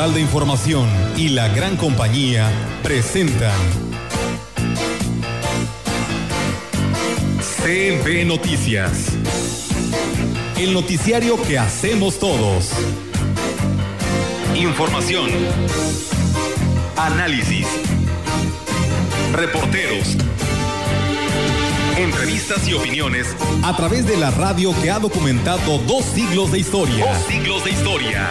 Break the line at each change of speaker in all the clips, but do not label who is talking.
Central de Información y la gran compañía presentan CB Noticias. El noticiario que hacemos todos. Información. Análisis. Reporteros. Entrevistas y opiniones a través de la radio que ha documentado dos siglos de historia. Dos siglos de historia.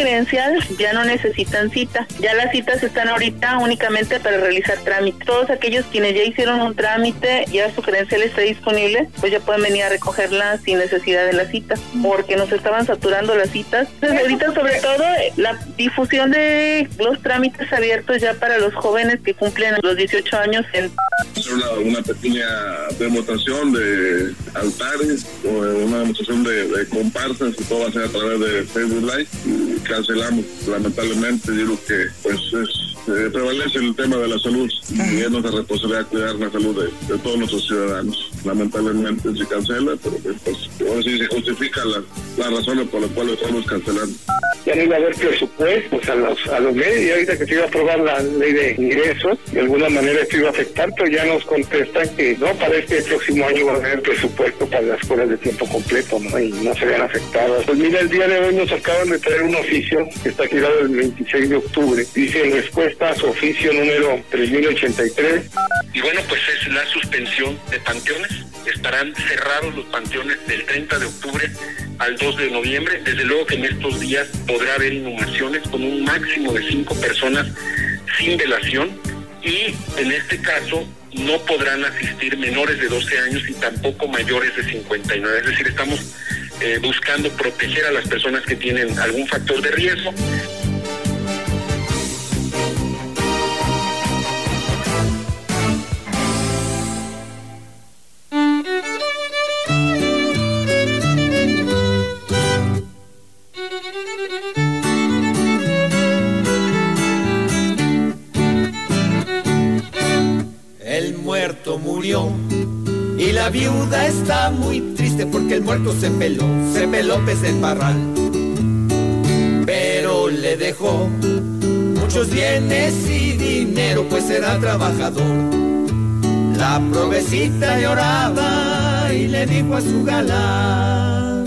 Credencial ya no necesitan cita. Ya las citas están ahorita únicamente para realizar trámites. Todos aquellos quienes ya hicieron un trámite, ya su credencial está disponible, pues ya pueden venir a recogerla sin necesidad de la cita, porque nos estaban saturando las citas. Entonces, ahorita sobre todo la difusión de los trámites abiertos ya para los jóvenes que cumplen los 18 años en
una, una pequeña demostración de altares o una demostración de, de comparsas y todo va a ser a través de Facebook Live cancelamos lamentablemente digo que pues es, eh, prevalece el tema de la salud y es nuestra responsabilidad cuidar la salud de, todos nuestros ciudadanos lamentablemente se cancela pero pues ahora sí se justifica las razones por las cuales estamos cancelando
ya no iba a haber presupuestos a los a los medios y ahorita que se iba a aprobar la ley de ingresos de alguna manera esto iba a afectar pero ya nos contestan que no para este próximo año va a haber presupuesto para las escuelas de tiempo completo ¿no? y no se vean afectadas pues mira el día de hoy nos acaban de traer un oficio que está girado el 26 de octubre. Dice en respuesta a su oficio número 3083.
Y bueno, pues es la suspensión de panteones. Estarán cerrados los panteones del 30 de octubre al 2 de noviembre. Desde luego que en estos días podrá haber inhumaciones con un máximo de cinco personas sin velación y en este caso no podrán asistir menores de 12 años y tampoco mayores de 59. Es decir, estamos eh, buscando proteger a las personas que tienen algún factor de riesgo.
Viuda está muy triste porque el muerto se peló, se peló pez del parral. Pero le dejó muchos bienes y dinero, pues era trabajador. La provecita lloraba y le dijo a su galán.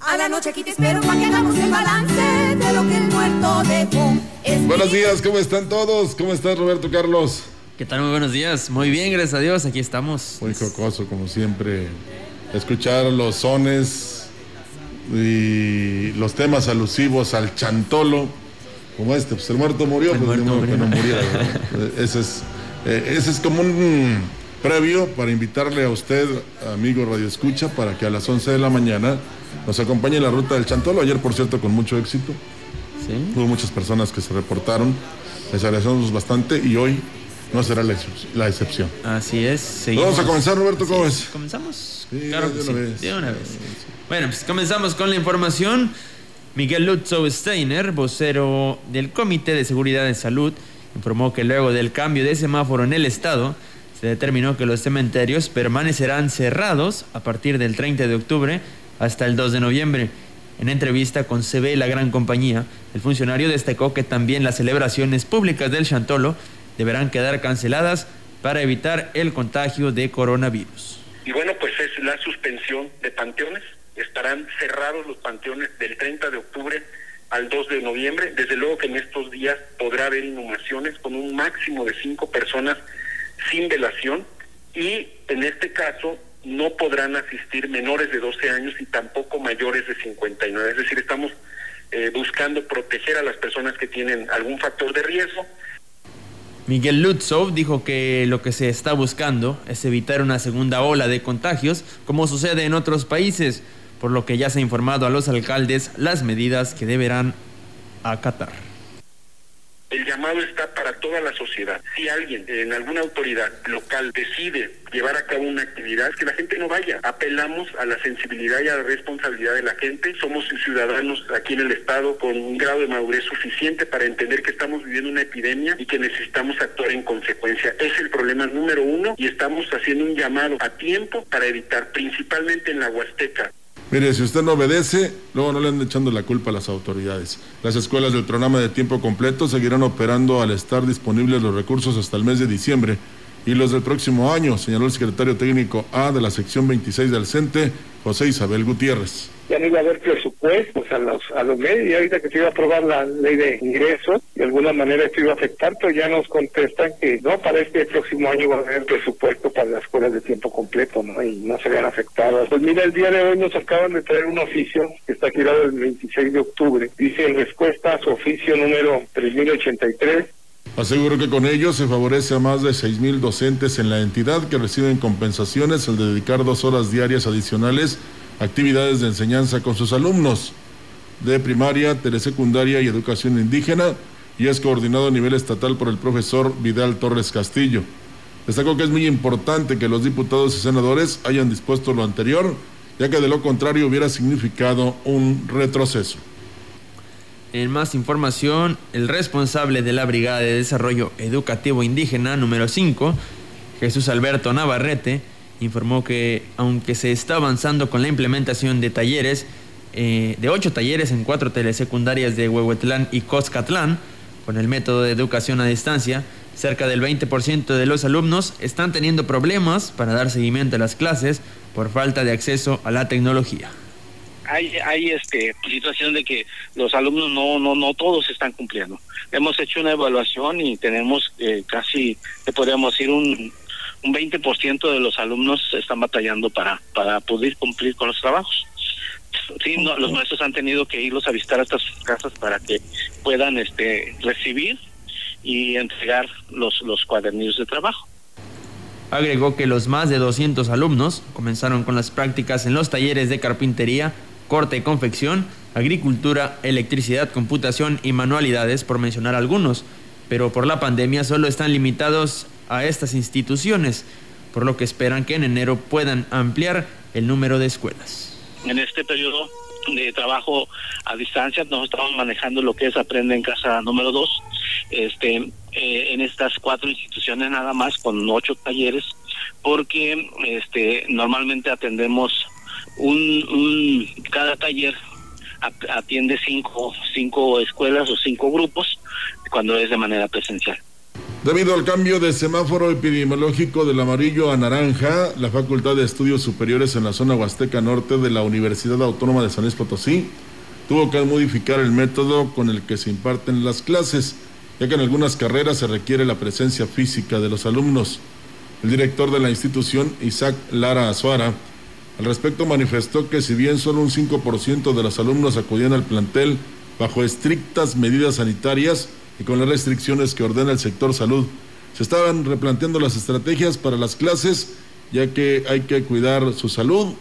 A la noche aquí te espero para que hagamos el balance de lo que el muerto dejó.
Buenos días, ¿cómo están todos? ¿Cómo estás, Roberto Carlos?
¿Qué tal? Muy buenos días. Muy bien, gracias a Dios. Aquí estamos.
Muy jocoso, como siempre. Escuchar los sones y los temas alusivos al chantolo, como este. Pues el muerto murió,
El
pues
muerto
que no muriera. ese, es, eh, ese es como un previo para invitarle a usted, amigo Radio Escucha, para que a las 11 de la mañana nos acompañe en la ruta del chantolo. Ayer, por cierto, con mucho éxito.
Sí.
Hubo muchas personas que se reportaron. Les agradecemos bastante y hoy no será la, la excepción.
Así es. seguimos.
Vamos a comenzar, Roberto, ¿cómo ves?
¿Comenzamos?
Sí,
claro
de
que
una
sí,
vez.
de una vez. Bueno, pues comenzamos con la información. Miguel Lutzow Steiner, vocero del Comité de Seguridad en Salud, informó que luego del cambio de semáforo en el estado, se determinó que los cementerios permanecerán cerrados a partir del 30 de octubre hasta el 2 de noviembre. En entrevista con CB La Gran Compañía, el funcionario destacó que también las celebraciones públicas del Chantolo deberán quedar canceladas para evitar el contagio de coronavirus.
Y bueno, pues es la suspensión de panteones. Estarán cerrados los panteones del 30 de octubre al 2 de noviembre. Desde luego que en estos días podrá haber inhumaciones con un máximo de cinco personas sin velación y en este caso no podrán asistir menores de 12 años y tampoco mayores de 59. Es decir, estamos eh, buscando proteger a las personas que tienen algún factor de riesgo
Miguel Lutzow dijo que lo que se está buscando es evitar una segunda ola de contagios como sucede en otros países, por lo que ya se ha informado a los alcaldes las medidas que deberán acatar.
El llamado está para toda la sociedad. Si alguien en alguna autoridad local decide llevar a cabo una actividad, que la gente no vaya. Apelamos a la sensibilidad y a la responsabilidad de la gente. Somos ciudadanos aquí en el Estado con un grado de madurez suficiente para entender que estamos viviendo una epidemia y que necesitamos actuar en consecuencia. Es el problema número uno y estamos haciendo un llamado a tiempo para evitar, principalmente en la Huasteca,
Mire, si usted no obedece, luego no le anden echando la culpa a las autoridades. Las escuelas del programa de tiempo completo seguirán operando al estar disponibles los recursos hasta el mes de diciembre y los del próximo año, señaló el secretario técnico A de la sección 26 del CENTE, José Isabel Gutiérrez
ya no iba a haber presupuestos a los, a los medios y ahorita que se iba a aprobar la ley de ingresos, de alguna manera esto iba a afectar, pero ya nos contestan que no, para este próximo año va a haber presupuesto para las escuelas de tiempo completo, ¿no? Y no se vean afectadas. Pues mira, el día de hoy nos acaban de traer un oficio que está girado el 26 de octubre. Dice en respuesta a su oficio número 3083,
Aseguro que con ello se favorece a más de 6.000 docentes en la entidad que reciben compensaciones al dedicar dos horas diarias adicionales actividades de enseñanza con sus alumnos de primaria, telesecundaria y educación indígena y es coordinado a nivel estatal por el profesor Vidal Torres Castillo. Destacó que es muy importante que los diputados y senadores hayan dispuesto lo anterior, ya que de lo contrario hubiera significado un retroceso.
En más información, el responsable de la Brigada de Desarrollo Educativo Indígena número 5, Jesús Alberto Navarrete, informó que aunque se está avanzando con la implementación de talleres, eh, de ocho talleres en cuatro telesecundarias de Huehuetlán y Coscatlán, con el método de educación a distancia, cerca del 20% de los alumnos están teniendo problemas para dar seguimiento a las clases por falta de acceso a la tecnología.
Hay, hay este situación de que los alumnos no no no todos están cumpliendo. Hemos hecho una evaluación y tenemos eh, casi, podríamos decir, un un 20% de los alumnos están batallando para, para poder cumplir con los trabajos. Sí, los maestros han tenido que irlos a visitar a estas casas para que puedan este, recibir y entregar los, los cuadernillos de trabajo.
Agregó que los más de 200 alumnos comenzaron con las prácticas en los talleres de carpintería, corte y confección, agricultura, electricidad, computación y manualidades, por mencionar algunos, pero por la pandemia solo están limitados a estas instituciones, por lo que esperan que en enero puedan ampliar el número de escuelas.
En este periodo de trabajo a distancia nos estamos manejando lo que es Aprende en Casa número 2, este, eh, en estas cuatro instituciones nada más con ocho talleres, porque este, normalmente atendemos un, cada taller atiende cinco, cinco escuelas o cinco grupos cuando es de manera presencial.
Debido al cambio de semáforo epidemiológico del amarillo a naranja, la Facultad de Estudios Superiores en la zona Huasteca Norte de la Universidad Autónoma de San Luis Potosí tuvo que modificar el método con el que se imparten las clases, ya que en algunas carreras se requiere la presencia física de los alumnos. El director de la institución, Isaac Lara Azuara, al respecto manifestó que si bien solo un 5% de los alumnos acudían al plantel bajo estrictas medidas sanitarias, y con las restricciones que ordena el sector salud. Se estaban replanteando las estrategias para las clases, ya que hay que cuidar su salud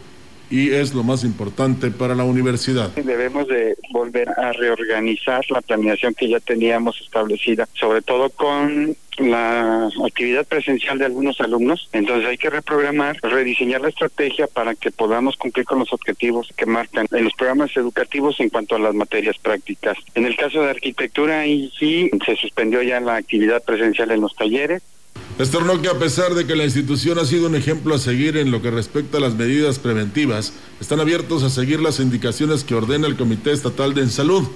y es lo más importante para la universidad.
Debemos de volver a reorganizar la planeación que ya teníamos establecida, sobre todo con la actividad presencial de algunos alumnos. Entonces hay que reprogramar, rediseñar la estrategia para que podamos cumplir con los objetivos que marcan en los programas educativos en cuanto a las materias prácticas. En el caso de arquitectura, ahí sí se suspendió ya la actividad presencial en los talleres
Externó que a pesar de que la institución ha sido un ejemplo a seguir en lo que respecta a las medidas preventivas, están abiertos a seguir las indicaciones que ordena el Comité Estatal de Salud,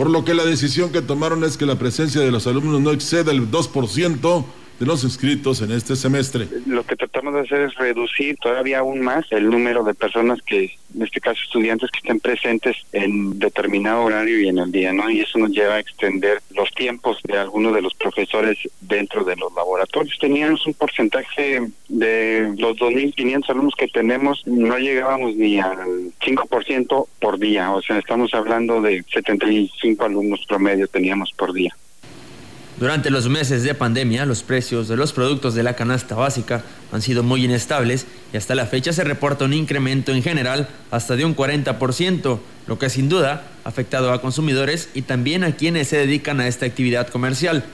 por lo que la decisión que tomaron es que la presencia de los alumnos no exceda el 2% de los inscritos en este semestre.
Lo que tratamos de hacer es reducir todavía aún más el número de personas que, en este caso estudiantes, que estén presentes en determinado horario y en el día, ¿no? Y eso nos lleva a extender los tiempos de algunos de los profesores dentro de los laboratorios. Teníamos un porcentaje de los 2.500 alumnos que tenemos, no llegábamos ni al 5% por día, o sea, estamos hablando de 75 alumnos promedio teníamos por día.
Durante los meses de pandemia, los precios de los productos de la canasta básica han sido muy inestables y hasta la fecha se reporta un incremento en general hasta de un 40%, lo que sin duda ha afectado a consumidores y también a quienes se dedican a esta actividad comercial.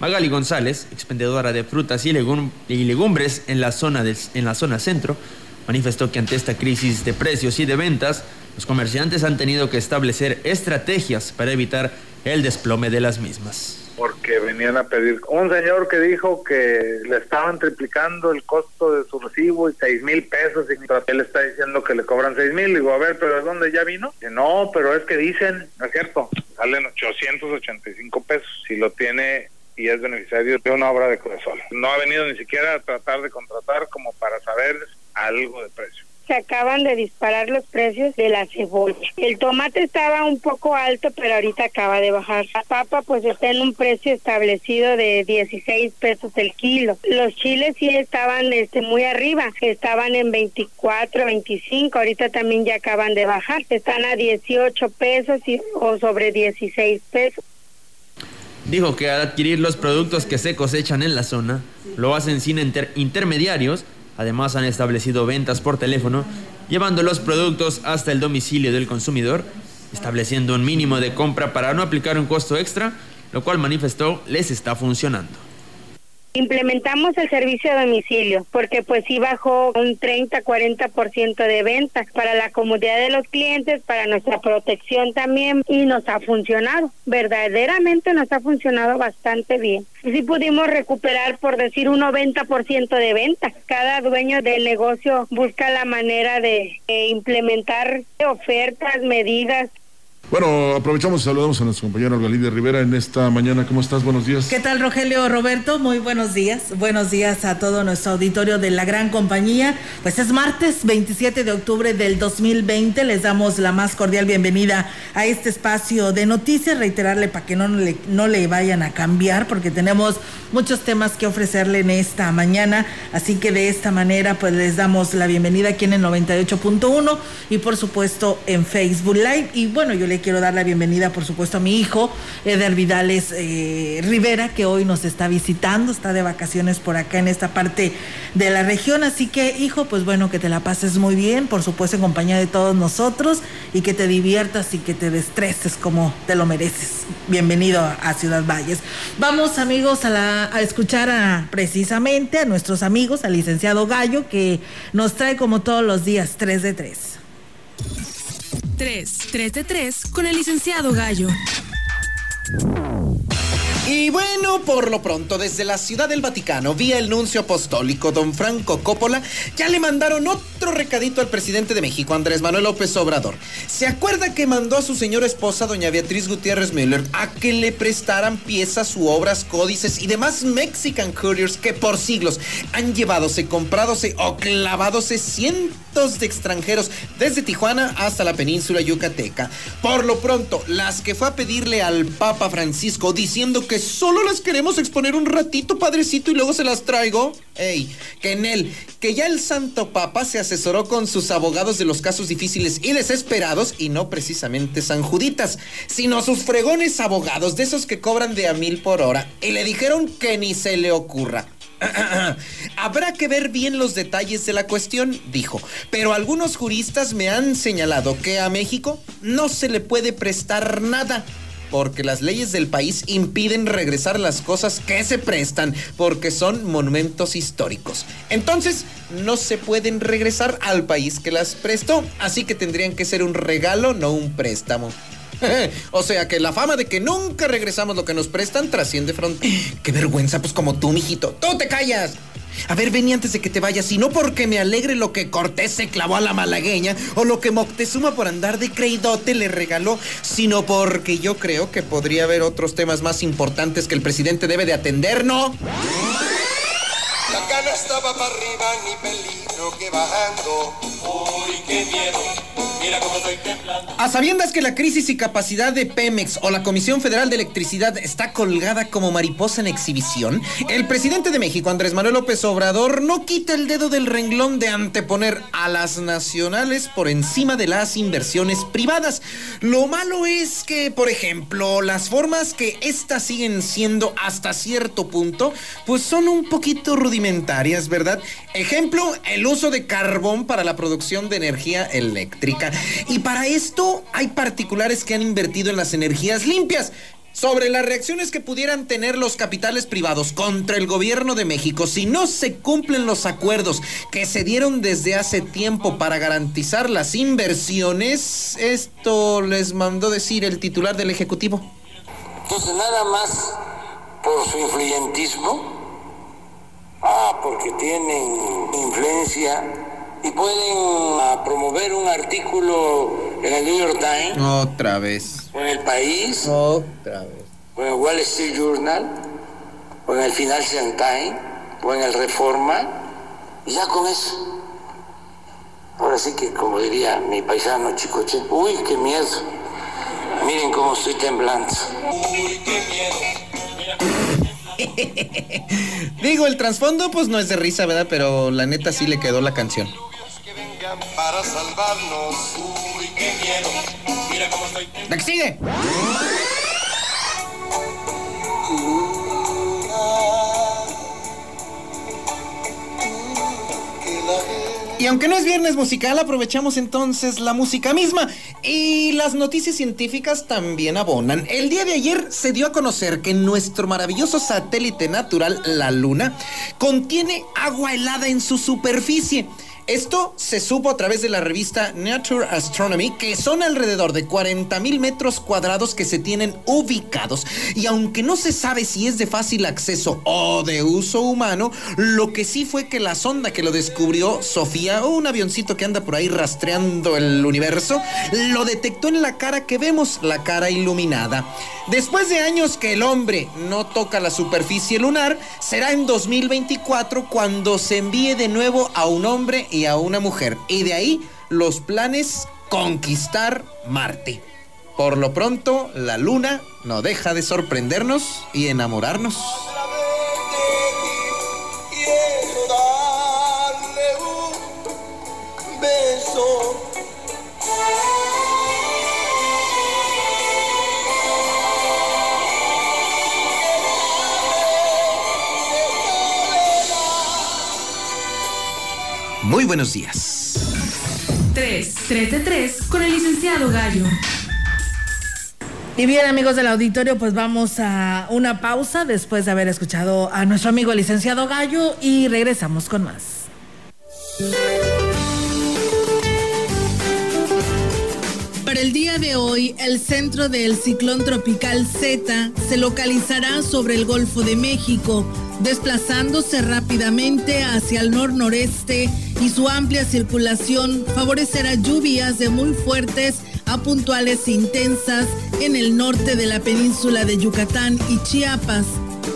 Magali González, expendedora de frutas y, legumbres en la, zona en la zona centro, manifestó que ante esta crisis de precios y de ventas, los comerciantes han tenido que establecer estrategias para evitar el desplome de las mismas
porque venían a pedir. Un señor que dijo que le estaban triplicando el costo de su recibo y seis mil pesos y él está diciendo que le cobran seis mil. Digo, a ver, pero ¿de dónde ya vino? No, pero es que dicen, ¿no es cierto? Salen 885 pesos. Si lo tiene y es beneficiario de una obra de Codesol. No ha venido ni siquiera a tratar de contratar como para saber algo de precio
se acaban de disparar los precios de la cebolla. El tomate estaba un poco alto, pero ahorita acaba de bajar. La papa pues está en un precio establecido de 16 pesos el kilo. Los chiles sí estaban este muy arriba, estaban en 24, 25, ahorita también ya acaban de bajar. Están a 18 pesos y, o sobre 16 pesos.
Dijo que al adquirir los productos que se cosechan en la zona, lo hacen sin intermediarios Además han establecido ventas por teléfono, llevando los productos hasta el domicilio del consumidor, estableciendo un mínimo de compra para no aplicar un costo extra, lo cual manifestó les está funcionando.
Implementamos el servicio a domicilio porque pues sí bajó un 30-40% de ventas para la comodidad de los clientes, para nuestra protección también y nos ha funcionado, verdaderamente nos ha funcionado bastante bien. Sí pudimos recuperar por decir un 90% de ventas. Cada dueño del negocio busca la manera de implementar ofertas, medidas
bueno, aprovechamos y saludamos a nuestro compañero Galide Rivera en esta mañana. ¿Cómo estás? Buenos días.
¿Qué tal, Rogelio Roberto? Muy buenos días. Buenos días a todo nuestro auditorio de la gran compañía. Pues es martes 27 de octubre del 2020. Les damos la más cordial bienvenida a este espacio de noticias. Reiterarle para que no le, no le vayan a cambiar, porque tenemos muchos temas que ofrecerle en esta mañana. Así que de esta manera, pues les damos la bienvenida aquí en el 98.1 y por supuesto en Facebook Live. Y bueno, yo le quiero dar la bienvenida, por supuesto, a mi hijo, Eder Vidales eh, Rivera, que hoy nos está visitando, está de vacaciones por acá en esta parte de la región. Así que, hijo, pues bueno, que te la pases muy bien, por supuesto, en compañía de todos nosotros y que te diviertas y que te destreses como te lo mereces. Bienvenido a Ciudad Valles. Vamos, amigos, a, a escuchar precisamente a nuestros amigos, al licenciado Gallo, que nos trae como todos los días 3 de 3.
3, 3 de 3 con el licenciado Gallo.
Y bueno, por lo pronto, desde la Ciudad del Vaticano, vía el nuncio apostólico don Franco Coppola, ya le mandaron otro recadito al presidente de México, Andrés Manuel López Obrador. ¿Se acuerda que mandó a su señora esposa, doña Beatriz Gutiérrez Müller, a que le prestaran piezas u obras, códices y demás Mexican Couriers que por siglos han llevadose, compradose o clavadose cientos de extranjeros desde Tijuana hasta la península yucateca? Por lo pronto, las que fue a pedirle al Papa Francisco diciendo que solo las queremos exponer un ratito, padrecito, y luego se las traigo. Ey, que en él, que ya el Santo Papa se asesoró con sus abogados de los casos difíciles y desesperados, y no precisamente sanjuditas, sino sus fregones abogados, de esos que cobran de a mil por hora, y le dijeron que ni se le ocurra. Habrá que ver bien los detalles de la cuestión, dijo, pero algunos juristas me han señalado que a México no se le puede prestar nada porque las leyes del país impiden regresar las cosas que se prestan porque son monumentos históricos. Entonces, no se pueden regresar al país que las prestó, así que tendrían que ser un regalo, no un préstamo. o sea que la fama de que nunca regresamos lo que nos prestan trasciende frontera. Qué vergüenza, pues como tú, mijito. ¡Tú te callas! A ver, vení antes de que te vayas, y no porque me alegre lo que Cortés se clavó a la malagueña o lo que Moctezuma por andar de creidote le regaló, sino porque yo creo que podría haber otros temas más importantes que el presidente debe de atender, ¿no?
La cana estaba para arriba, ni peligro que bajando. Uy, qué miedo
A sabiendas que la crisis y capacidad de Pemex o la Comisión Federal de Electricidad está colgada como mariposa en exhibición, el presidente de México, Andrés Manuel López Obrador, no quita el dedo del renglón de anteponer a las nacionales por encima de las inversiones privadas. Lo malo es que, por ejemplo, las formas que éstas siguen siendo hasta cierto punto, pues son un poquito rudimentarias, ¿verdad? Ejemplo, el uso de carbón para la producción de energía eléctrica. Y para esto hay particulares que han invertido en las energías limpias. Sobre las reacciones que pudieran tener los capitales privados contra el gobierno de México si no se cumplen los acuerdos que se dieron desde hace tiempo para garantizar las inversiones, esto les mandó decir el titular del Ejecutivo.
Entonces nada más por su influyentismo, ah, porque tienen influencia y pueden ah, promover un artículo en el New York Times
Otra vez.
o en el país
Otra vez.
o en el Wall Street Journal o en el Financial Times o en el Reforma y ya con eso. Ahora sí que como diría mi paisano Chicoche, uy, qué miedo. Miren cómo estoy temblando.
Digo, el trasfondo pues no es de risa, ¿verdad? Pero la neta sí le quedó la canción.
Para salvarnos. Uy, qué miedo. Mira cómo estoy.
La sigue. Y aunque no es viernes musical, aprovechamos entonces la música misma. Y las noticias científicas también abonan. El día de ayer se dio a conocer que nuestro maravilloso satélite natural, la Luna, contiene agua helada en su superficie. Esto se supo a través de la revista Nature Astronomy, que son alrededor de 40 mil metros cuadrados que se tienen ubicados. Y aunque no se sabe si es de fácil acceso o de uso humano, lo que sí fue que la sonda que lo descubrió Sofía, o un avioncito que anda por ahí rastreando el universo, lo detectó en la cara que vemos, la cara iluminada. Después de años que el hombre no toca la superficie lunar, será en 2024 cuando se envíe de nuevo a un hombre y a una mujer. Y de ahí los planes conquistar Marte. Por lo pronto, la luna no deja de sorprendernos y enamorarnos. Muy buenos días.
3, 3 de 3 con el licenciado Gallo.
Y bien, amigos del auditorio, pues vamos a una pausa después de haber escuchado a nuestro amigo el licenciado Gallo y regresamos con más. Para el día de hoy, el centro del ciclón tropical Z se localizará sobre el Golfo de México, desplazándose rápidamente hacia el nor-noreste y su amplia circulación favorecerá lluvias de muy fuertes a puntuales intensas en el norte de la península de Yucatán y Chiapas,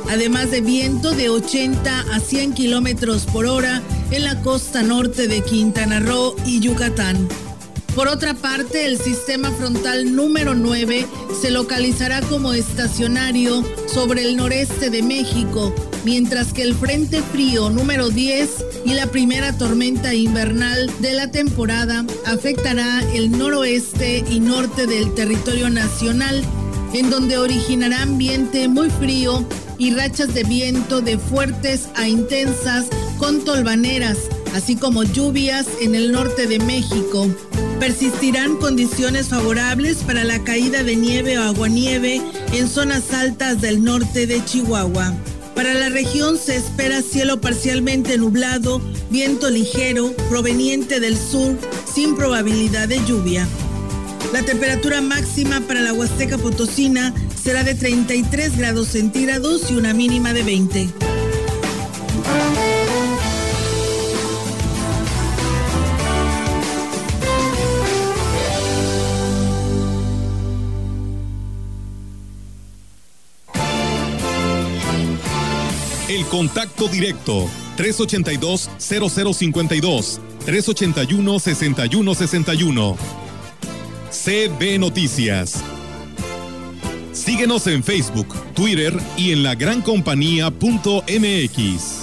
además de viento de 80 a 100 kilómetros por hora en la costa norte de Quintana Roo y Yucatán. Por otra parte, el sistema frontal número 9 se localizará como estacionario sobre el noreste de México, mientras que el frente frío número 10 y la primera tormenta invernal de la temporada afectará el noroeste y norte del territorio nacional, en donde originará ambiente muy frío y rachas de viento de fuertes a intensas con tolvaneras, así como lluvias en el norte de México. Persistirán condiciones favorables para la caída de nieve o aguanieve en zonas altas del norte de Chihuahua. Para la región se espera cielo parcialmente nublado, viento ligero proveniente del sur sin probabilidad de lluvia. La temperatura máxima para la Huasteca Potosina será de 33 grados centígrados y una mínima de 20.
Contacto directo 382-0052, 381-6161. CB Noticias. Síguenos en Facebook, Twitter y en lagrancompañía.mx.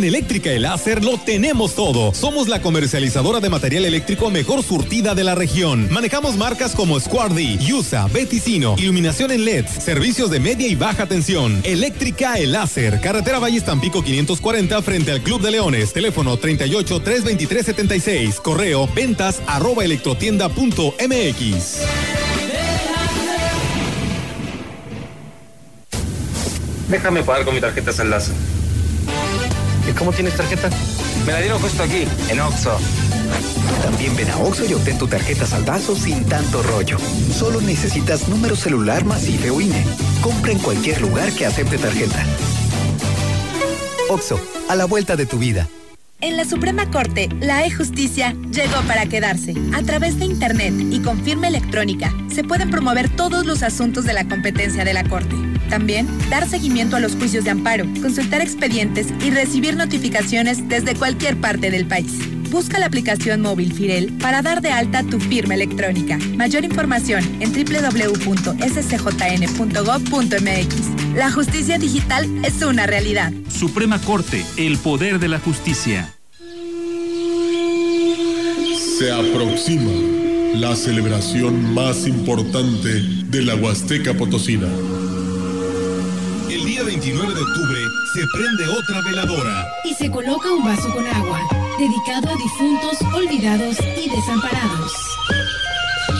En Eléctrica El Láser lo tenemos todo. Somos la comercializadora de material eléctrico mejor surtida de la región. Manejamos marcas como Squardi, Yusa, Beticino, iluminación en LED, servicios de media y baja tensión. Eléctrica El Láser, carretera Valle Tampico 540 frente al Club de Leones. Teléfono 38 323 76. Correo ventas arroba electrotienda.mx.
Déjame pagar con mi tarjeta Láser.
¿Y cómo tienes tarjeta? Me la dieron justo aquí, en Oxxo.
También ven a Oxxo y obtén tu tarjeta saldazo sin tanto rollo. Solo necesitas número celular más IFE o INE. Compra en cualquier lugar que acepte tarjeta. Oxxo, a la vuelta de tu vida.
En la Suprema Corte, la e-justicia llegó para quedarse. A través de Internet y con firma electrónica, se pueden promover todos los asuntos de la competencia de la Corte. También, dar seguimiento a los juicios de amparo, consultar expedientes y recibir notificaciones desde cualquier parte del país. Busca la aplicación móvil Firel para dar de alta tu firma electrónica. Mayor información en www.scjn.gov.mx. La justicia digital es una realidad.
Suprema Corte, el poder de la justicia.
Se aproxima la celebración más importante de la Huasteca Potosina.
El día 29 de octubre se prende otra veladora.
Y se coloca un vaso con agua, dedicado a difuntos, olvidados y desamparados.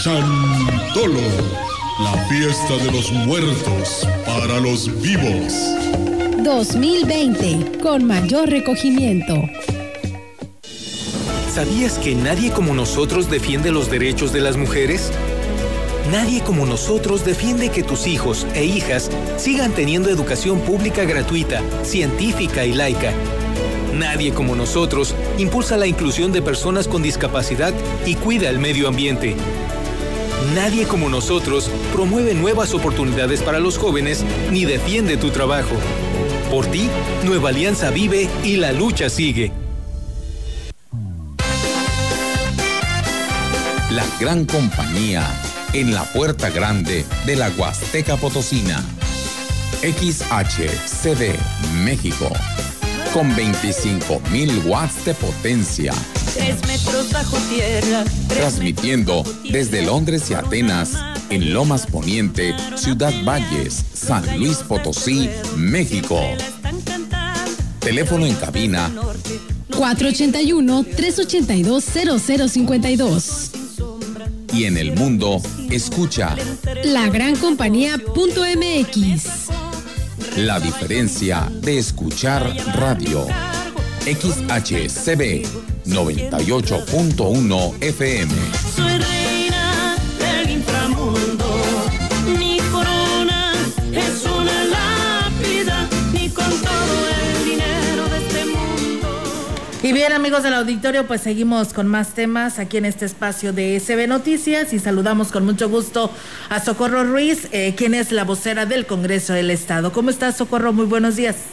Chantolo, la fiesta de los muertos para los vivos.
2020, con mayor recogimiento.
¿Sabías que nadie como nosotros defiende los derechos de las mujeres? Nadie como nosotros defiende que tus hijos e hijas sigan teniendo educación pública gratuita, científica y laica. Nadie como nosotros impulsa la inclusión de personas con discapacidad y cuida el medio ambiente. Nadie como nosotros promueve nuevas oportunidades para los jóvenes ni defiende tu trabajo. Por ti, Nueva Alianza vive y la lucha sigue.
La gran compañía en la puerta grande de la Huasteca Potosina. XHCD México. Con 25.000 watts de potencia.
Tres metros bajo tierra.
Transmitiendo desde Londres y Atenas, en Lomas Poniente, Ciudad Valles, San Luis Potosí, México. Teléfono en cabina
481-382-0052.
Y en el mundo, escucha
Lagrancompañía.mx.
la diferencia de escuchar radio. XHCB 98.1 FM.
Soy reina del inframundo. Mi corona es una lápida. Ni con todo el
Y bien, amigos del auditorio, pues seguimos con más temas aquí en este espacio de SB Noticias y saludamos con mucho gusto a Socorro Ruiz, eh, quien es la vocera del Congreso del Estado. ¿Cómo estás, Socorro? Muy buenos días.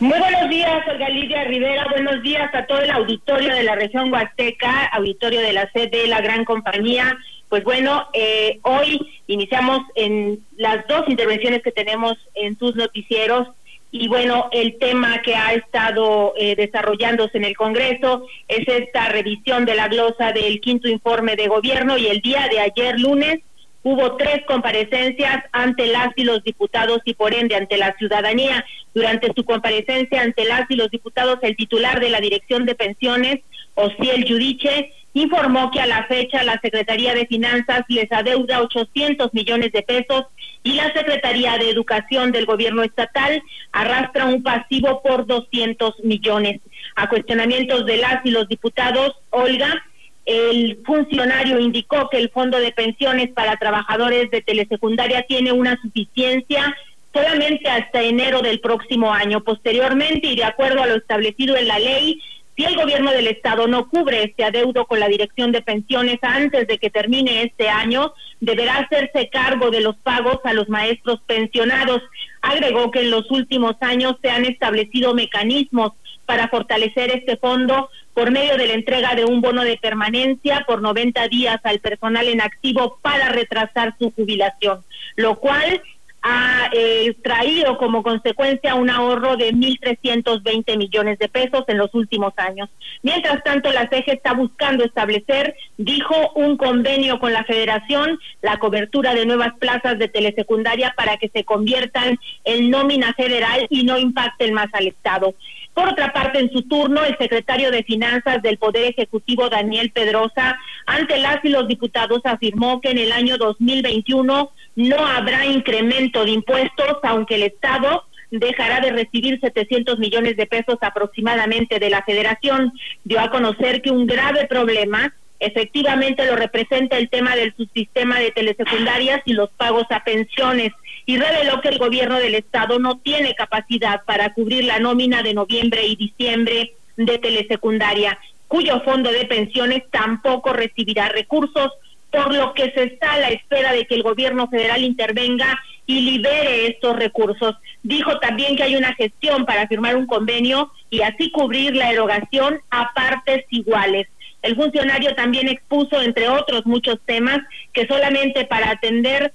Muy buenos días, Olga Lidia Rivera. Buenos días a todo el auditorio de la región Huasteca, auditorio de la sede de la gran compañía. Pues bueno, eh, hoy iniciamos en las dos intervenciones que tenemos en tus noticieros. Y bueno, el tema que ha estado eh, desarrollándose en el Congreso es esta revisión de la glosa del quinto informe de gobierno y el día de ayer lunes hubo tres comparecencias ante las y los diputados y por ende ante la ciudadanía. Durante su comparecencia ante las y los diputados, el titular de la Dirección de Pensiones, Osiel Yudiche, informó que a la fecha la Secretaría de Finanzas les adeuda 800 millones de pesos y la Secretaría de Educación del Gobierno Estatal arrastra un pasivo por 200 millones. A cuestionamientos de las y los diputados, Olga, el funcionario indicó que el fondo de pensiones para trabajadores de telesecundaria tiene una suficiencia solamente hasta enero del próximo año. Posteriormente, y de acuerdo a lo establecido en la ley, Si el gobierno del estado no cubre este adeudo con la dirección de pensiones antes de que termine este año, deberá hacerse cargo de los pagos a los maestros pensionados. Agregó que en los últimos años se han establecido mecanismos para fortalecer este fondo por medio de la entrega de un bono de permanencia por 90 días al personal en activo para retrasar su jubilación, lo cual ha eh, traído como consecuencia un ahorro de 1.320 millones de pesos en los últimos años. Mientras tanto, la CEGE está buscando establecer, dijo, un convenio con la Federación, la cobertura de nuevas plazas de telesecundaria para que se conviertan en nómina federal y no impacten más al Estado. Por otra parte, en su turno, el secretario de Finanzas del Poder Ejecutivo, Daniel Pedrosa, ante las y los diputados afirmó que en el año 2021 no habrá incremento de impuestos, aunque el Estado dejará de recibir 700 millones de pesos aproximadamente de la federación. Dio a conocer que un grave problema efectivamente lo representa el tema del subsistema de telesecundarias y los pagos a pensiones y reveló que el gobierno del estado no tiene capacidad para cubrir la nómina de noviembre y diciembre de telesecundaria, cuyo fondo de pensiones tampoco recibirá recursos, por lo que se está a la espera de que el gobierno federal intervenga y libere estos recursos. Dijo también que hay una gestión para firmar un convenio y así cubrir la erogación a partes iguales. El funcionario también expuso, entre otros muchos temas, que solamente para atender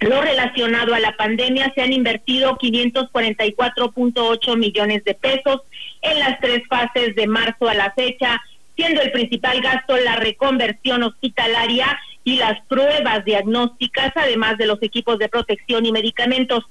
lo relacionado a la pandemia se han invertido 544.8 millones de pesos en las tres fases de marzo a la fecha, siendo el principal gasto la reconversión hospitalaria y las pruebas diagnósticas, además de los equipos de protección y medicamentos.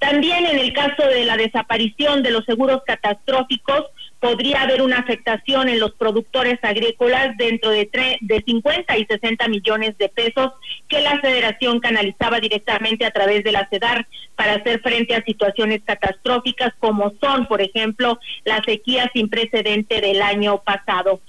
También en el caso de la desaparición de los seguros catastróficos, podría haber una afectación en los productores agrícolas dentro de, de 50 y 60 millones de pesos que la federación canalizaba directamente a través de la CEDAR para hacer frente a situaciones catastróficas como son, por ejemplo, la sequía sin precedente del año pasado.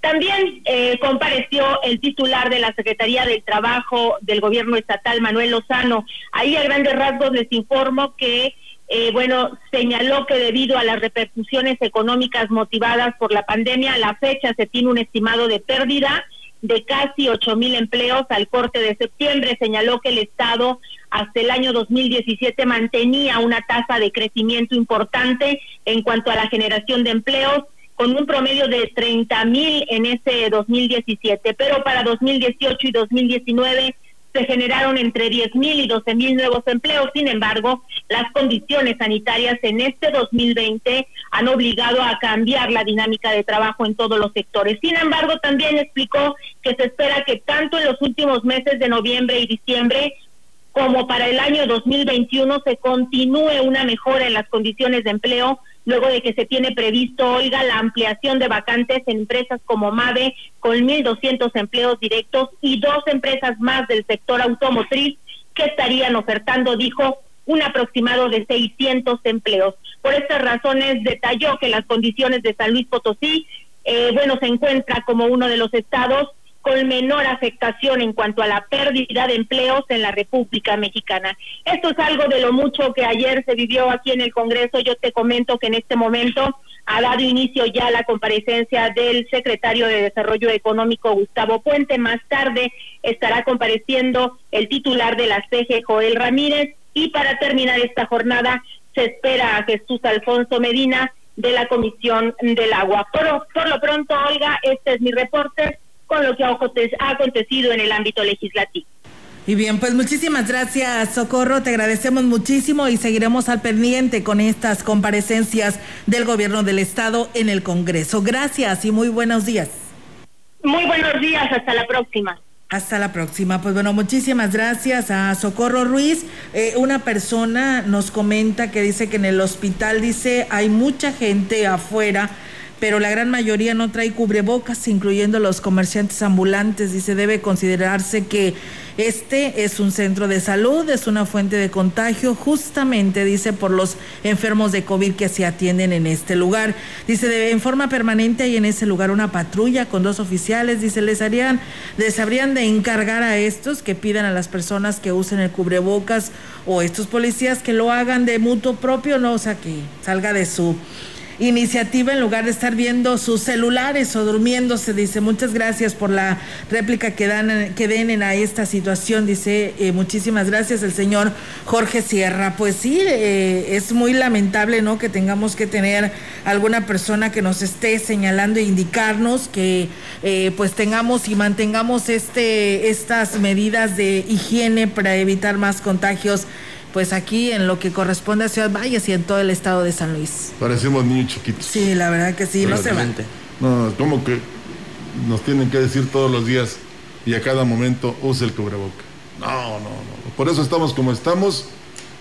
También eh, compareció el titular de la Secretaría del Trabajo del Gobierno Estatal, Manuel Lozano. Ahí a grandes rasgos les informo que eh, bueno, señaló que debido a las repercusiones económicas motivadas por la pandemia, a la fecha se tiene un estimado de pérdida de casi ocho mil empleos al corte de septiembre. Señaló que el Estado hasta el año 2017 mantenía una tasa de crecimiento importante en cuanto a la generación de empleos con un promedio de 30 mil en ese 2017, pero para 2018 y 2019 se generaron entre 10 mil y 12 mil nuevos empleos. Sin embargo, las condiciones sanitarias en este 2020 han obligado a cambiar la dinámica de trabajo en todos los sectores. Sin embargo, también explicó que se espera que tanto en los últimos meses de noviembre y diciembre como para el año 2021 se continúe una mejora en las condiciones de empleo luego de que se tiene previsto, oiga, la ampliación de vacantes en empresas como MAVE con 1.200 empleos directos y dos empresas más del sector automotriz que estarían ofertando, dijo, un aproximado de 600 empleos. Por estas razones detalló que las condiciones de San Luis Potosí, eh, bueno, se encuentra como uno de los estados con menor afectación en cuanto a la pérdida de empleos en la República Mexicana. Esto es algo de lo mucho que ayer se vivió aquí en el Congreso. Yo te comento que en este momento ha dado inicio ya la comparecencia del secretario de Desarrollo Económico, Gustavo Puente. Más tarde estará compareciendo el titular de la CG, Joel Ramírez. Y para terminar esta jornada se espera a Jesús Alfonso Medina de la Comisión del Agua. Por, por lo pronto, Olga, este es mi reporte con lo que ha acontecido en el ámbito legislativo.
Y bien, pues muchísimas gracias, Socorro. Te agradecemos muchísimo y seguiremos al pendiente con estas comparecencias del gobierno del Estado en el Congreso. Gracias y muy buenos días.
Muy buenos días, hasta la próxima.
Hasta la próxima. Pues bueno, muchísimas gracias a Socorro Ruiz. Eh, una persona nos comenta que dice que en el hospital dice hay mucha gente afuera pero la gran mayoría no trae cubrebocas, incluyendo los comerciantes ambulantes. Dice, debe considerarse que este es un centro de salud, es una fuente de contagio, justamente, dice, por los enfermos de COVID que se atienden en este lugar. Dice, en forma permanente hay en ese lugar una patrulla con dos oficiales. Dice, les harían, les habrían de encargar a estos que pidan a las personas que usen el cubrebocas o estos policías que lo hagan de mutuo propio, no, o sea, que salga de su iniciativa en lugar de estar viendo sus celulares o durmiéndose. Dice, muchas gracias por la réplica que, dan, que den a esta situación. Dice, eh, muchísimas gracias el señor Jorge Sierra. Pues sí, eh, es muy lamentable, ¿no? Que tengamos que tener alguna persona que nos esté señalando e indicarnos que eh, pues tengamos y mantengamos este, estas medidas de higiene para evitar más contagios pues aquí en lo que corresponde a Ciudad Valles y en todo el estado de San Luis.
Parecemos niños chiquitos.
Sí, la verdad que sí, no se van.
No, como que nos tienen que decir todos los días y a cada momento use el cubreboca. No, no, no. Por eso estamos como estamos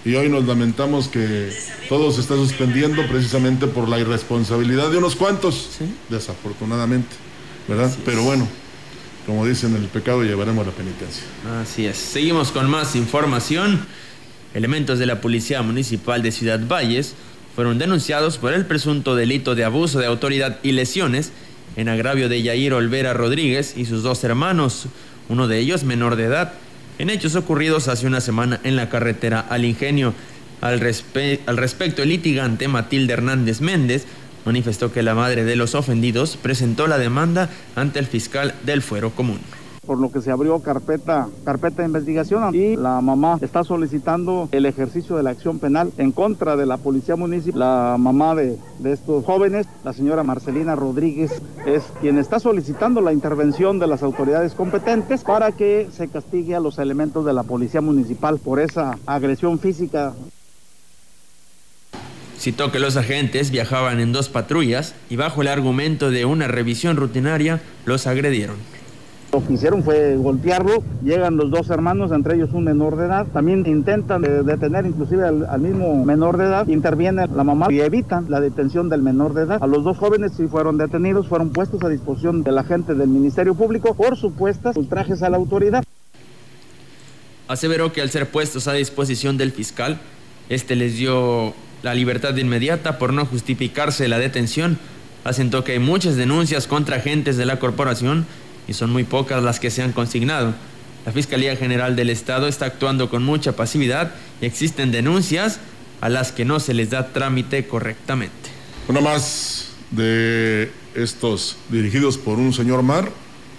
y hoy nos lamentamos que todo se está suspendiendo precisamente por la irresponsabilidad de unos cuantos, desafortunadamente, ¿verdad? Pero bueno, como dicen, el pecado llevaremos la penitencia.
Así es. Seguimos con más información. Elementos de la Policía Municipal de Ciudad Valles fueron denunciados por el presunto delito de abuso de autoridad y lesiones en agravio de Yair Olvera Rodríguez y sus dos hermanos, uno de ellos menor de edad, en hechos ocurridos hace una semana en la carretera al Ingenio. Al, al respecto, el litigante Matilde Hernández Méndez manifestó que la madre de los ofendidos presentó la demanda ante el fiscal del Fuero Común
por lo que se abrió carpeta, carpeta de investigación y la mamá está solicitando el ejercicio de la acción penal en contra de la policía municipal. La mamá de, de estos jóvenes, la señora Marcelina Rodríguez, es quien está solicitando la intervención de las autoridades competentes para que se castigue a los elementos de la policía municipal por esa agresión física.
Citó que los agentes viajaban en dos patrullas y bajo el argumento de una revisión rutinaria los agredieron.
Lo que hicieron fue golpearlo, llegan los dos hermanos, entre ellos un menor de edad, también intentan detener inclusive al, mismo menor de edad, interviene la mamá y evitan la detención del menor de edad. A los dos jóvenes sí fueron detenidos, fueron puestos a disposición de la gente del Ministerio Público por supuestas ultrajes a la autoridad.
Aseveró que al ser puestos a disposición del fiscal, este les dio la libertad inmediata por no justificarse la detención. Asentó que hay muchas denuncias contra agentes de la corporación y son muy pocas las que se han consignado. La Fiscalía General del Estado está actuando con mucha pasividad y existen denuncias a las que no se les da trámite correctamente.
Una más de estos dirigidos por un señor Mar,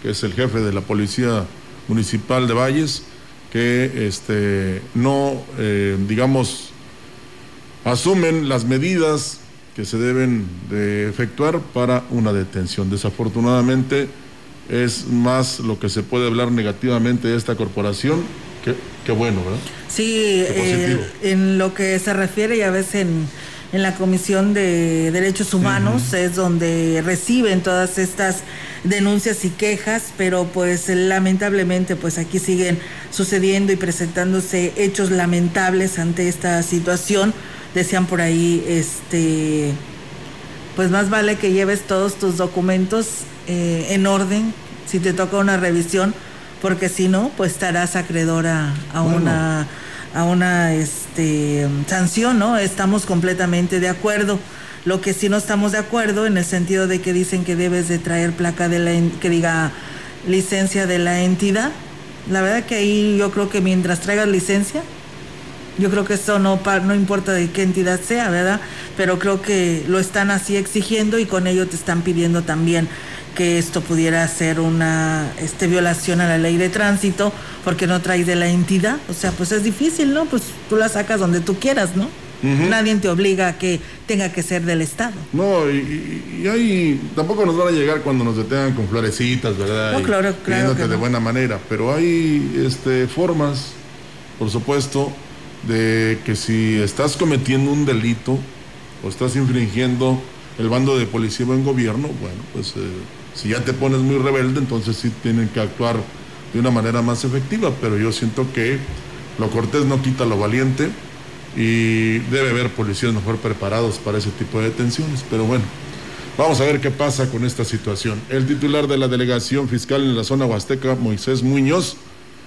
que es el jefe de la Policía Municipal de Valles, que este, no, eh, digamos, asumen las medidas que se deben de efectuar para una detención. Desafortunadamente, es más lo que se puede hablar negativamente de esta corporación que, bueno, ¿verdad?
Sí, eh, en lo que se refiere, ya ves, en, en la Comisión de Derechos Humanos es donde reciben todas estas denuncias y quejas, pero pues lamentablemente pues aquí siguen sucediendo y presentándose hechos lamentables ante esta situación. Decían por ahí, este, pues más vale que lleves todos tus documentos eh, en orden si te toca una revisión, porque si no, pues estarás acreedora a una a una este, sanción, ¿no? Estamos completamente de acuerdo. Lo que sí no estamos de acuerdo en el sentido de que dicen que debes de traer placa de la que diga licencia de la entidad. La verdad que ahí yo creo que mientras traigas licencia, yo creo que eso no no importa de qué entidad sea, ¿verdad? Pero creo que lo están así exigiendo y con ello te están pidiendo también que esto pudiera ser una este, violación a la ley de tránsito porque no trae de la entidad. O sea, pues es difícil, ¿no? Pues tú la sacas donde tú quieras, ¿no? Nadie te obliga a que tenga que ser del Estado.
No, y, ahí tampoco nos van a llegar cuando nos detengan con florecitas, ¿verdad?
No, claro, claro.
de buena manera, pero hay este, formas, por supuesto, de que si estás cometiendo un delito o estás infringiendo el bando de policía o en gobierno, bueno, pues eh, si ya te pones muy rebelde, entonces sí tienen que actuar de una manera más efectiva, pero yo siento que lo cortés no quita lo valiente y debe haber policías mejor preparados para ese tipo de detenciones, pero bueno. Vamos a ver qué pasa con esta situación. El titular de la delegación fiscal en la zona huasteca, Moisés Muñoz,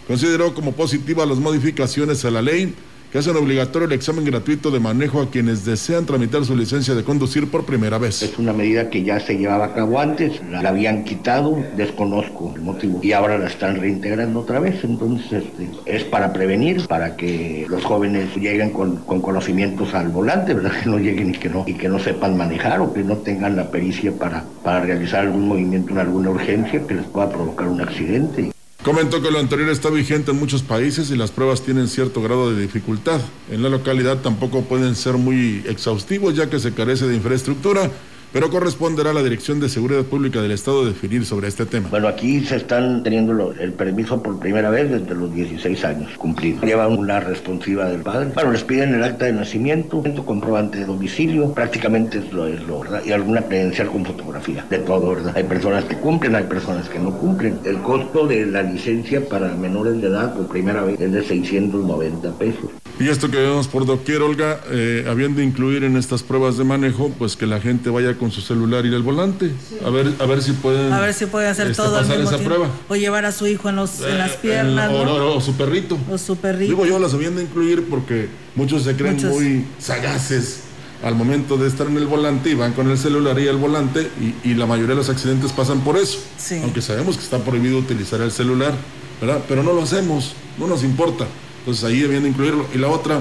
consideró como positiva las modificaciones a la ley que hacen obligatorio el examen gratuito de manejo a quienes desean tramitar su licencia de conducir por primera vez.
Es una medida que ya se llevaba a cabo antes, la, habían quitado, desconozco el motivo, y ahora la están reintegrando otra vez, entonces este, es para prevenir, para que los jóvenes lleguen con, con conocimientos al volante, ¿verdad? Que no lleguen y que no, y que no sepan manejar o que no tengan la pericia para, para realizar algún movimiento en alguna urgencia que les pueda provocar un accidente.
Comentó que lo anterior está vigente en muchos países y las pruebas tienen cierto grado de dificultad. En la localidad tampoco pueden ser muy exhaustivos ya que se carece de infraestructura pero corresponderá a la Dirección de Seguridad Pública del Estado definir sobre este tema.
Bueno, aquí se están teniendo el permiso por primera vez desde los 16 años cumplidos. Llevan una responsiva del padre. Bueno, les piden el acta de nacimiento, comprobante de domicilio, prácticamente es lo, es lo, ¿verdad? Y alguna credencial con fotografía, de todo, ¿verdad? Hay personas que cumplen, hay personas que no cumplen. El costo de la licencia para menores de edad por primera vez es de 690 pesos.
Y esto que vemos por doquier, Olga, eh, habiendo incluir en estas pruebas de manejo, pues que la gente vaya con su celular y el volante. A ver, a ver si pueden.
A ver si puede hacer
este,
todo al
pasar
mismo
esa prueba.
O llevar a su hijo en, los, en las
Eh,
piernas,
o,
¿no?
o- o su perrito.
O su perrito.
Digo yo, las habían de incluir porque muchos se creen
Muchos.
muy sagaces al momento de estar en el volante y van con el celular y el volante y, y la mayoría de los accidentes pasan por eso.
Sí.
Aunque sabemos que está prohibido utilizar el celular, ¿verdad? Pero no lo hacemos, no nos importa. Entonces ahí debían de incluirlo. Y la otra,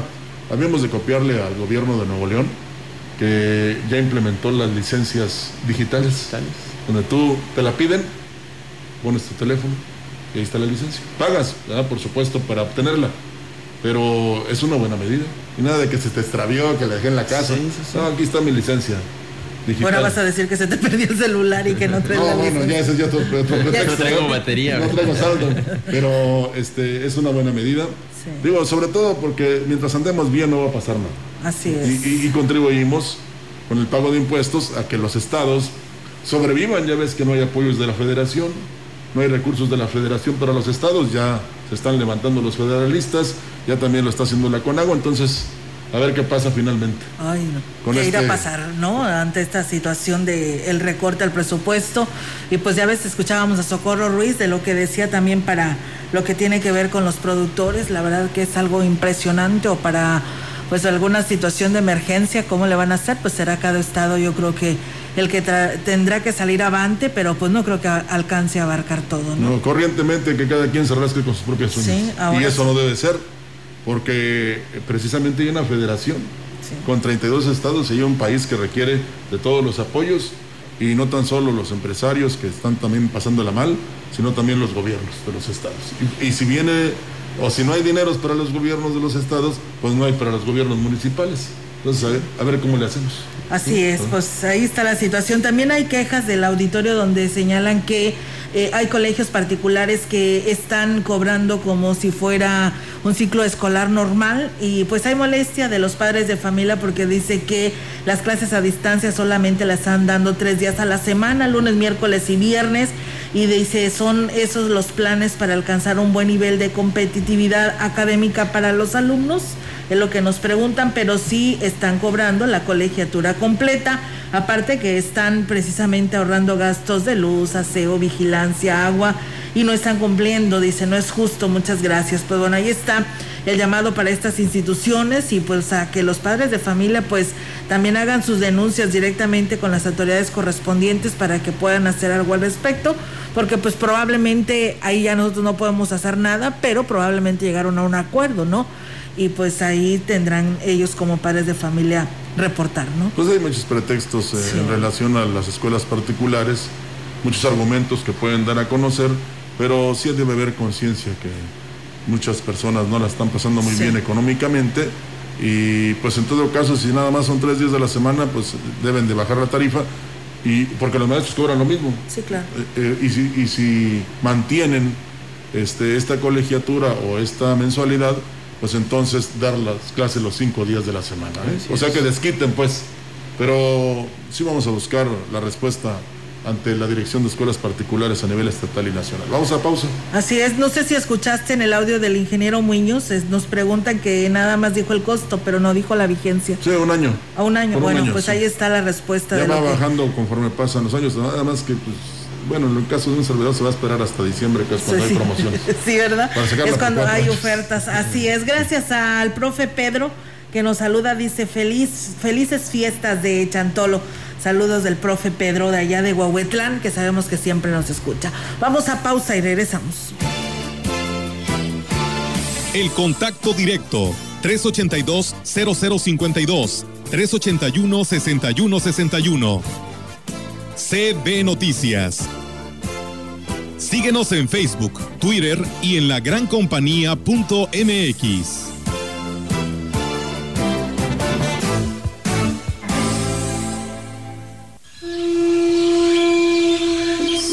habíamos de copiarle al gobierno de Nuevo León que ya implementó las licencias digitales, donde tú te la piden, pones tu teléfono y ahí está la licencia. Pagas, ¿verdad? por supuesto, para obtenerla. Pero es una buena medida. Y nada de que se te extravió, que la dejé en la casa. No, aquí está mi licencia digital.
Ahora vas a decir que se te perdió el celular y que no traes
No,
la
bueno, ya ese es ya otro, otro.
No traigo batería,
No traigo saldo. Pero este, es una buena medida. Digo, sobre todo porque mientras andemos bien no va a pasar nada.
Así
Y,
es.
y- y contribuimos con el pago de impuestos a que los estados sobrevivan. Ya ves que no hay apoyos de la federación, no hay recursos de la federación para los estados, ya se están levantando los federalistas, ya también lo está haciendo la Conagua, entonces a ver qué pasa finalmente.
Ay, no.
Con
¿Qué irá a
este-
pasar, no? Ante esta situación de el recorte al presupuesto. Y pues ya ves, escuchábamos a Socorro Ruiz de lo que decía también para lo que tiene que ver con los productores. La verdad que es algo impresionante o para pues alguna situación de emergencia, ¿cómo le van a hacer? Pues será cada estado, yo creo que el que tendrá que salir avante, pero pues no creo que alcance a abarcar todo, ¿no?
No, corrientemente que cada quien se rasque con sus propias uñas.
Sí,
y eso
sí.
no debe ser, porque eh, precisamente hay una federación con 32 estados y hay un país que requiere de todos los apoyos y no tan solo los empresarios que están también pasándola mal, sino también los gobiernos de los estados. Y, y si viene, o si no hay dineros para los gobiernos de los estados, pues no hay para los gobiernos municipales. Entonces, a ver, a ver cómo le hacemos.
Así es, pues ahí está la situación. También hay quejas del auditorio donde señalan que eh, hay colegios particulares que están cobrando como si fuera un ciclo escolar normal y pues hay molestia de los padres de familia porque dice que las clases a distancia solamente las están dando tres días a la semana, lunes, miércoles y viernes y dice son esos los planes para alcanzar un buen nivel de competitividad académica para los alumnos es lo que nos preguntan, pero sí están cobrando la colegiatura completa, aparte que están precisamente ahorrando gastos de luz, aseo, vigilancia, agua y no están cumpliendo, dice, no es justo, muchas gracias. Pues bueno, ahí está el llamado para estas instituciones y pues a que los padres de familia pues también hagan sus denuncias directamente con las autoridades correspondientes para que puedan hacer algo al respecto, porque pues probablemente ahí ya nosotros no podemos hacer nada, pero probablemente llegaron a un acuerdo, ¿no? Y pues ahí tendrán ellos como padres de familia reportar, ¿no?
Pues hay muchos pretextos eh, en relación a las escuelas particulares, muchos argumentos que pueden dar a conocer, pero sí debe haber conciencia que muchas personas no la están pasando muy
Sí.
bien económicamente y pues en todo caso si nada más son tres días de la semana pues deben de bajar la tarifa y porque los maestros cobran lo mismo
Sí, claro.
Eh, eh, y, si, y si mantienen este, esta colegiatura o esta mensualidad, pues entonces dar las clases los cinco días de la semana. ¿eh? O sea que desquiten, pues. Pero sí vamos a buscar la respuesta ante la Dirección de Escuelas Particulares a nivel estatal y nacional. Vamos a pausa.
Así es, no sé si escuchaste en el audio del ingeniero Muñoz, es- nos preguntan que nada más dijo el costo, pero no dijo la vigencia.
Sí, un año.
A un año,
Por un
bueno,
año,
pues
sí.
ahí está la respuesta
Ya
de
va
que-
bajando conforme pasan los años, nada más que pues, bueno, en el caso de un servidor se va a esperar hasta diciembre, que es cuando hay promociones.
Sí, ¿verdad? Es cuando hay ofertas. Así es. Gracias al profe Pedro que nos saluda. Dice feliz, felices fiestas de Chantolo. Saludos del profe Pedro de allá de Huahuetlán, que sabemos que siempre nos escucha. Vamos a pausa y regresamos.
El contacto directo 382-0052 381-6161 CB Noticias. Síguenos en Facebook, Twitter y en lagrancompañía.mx.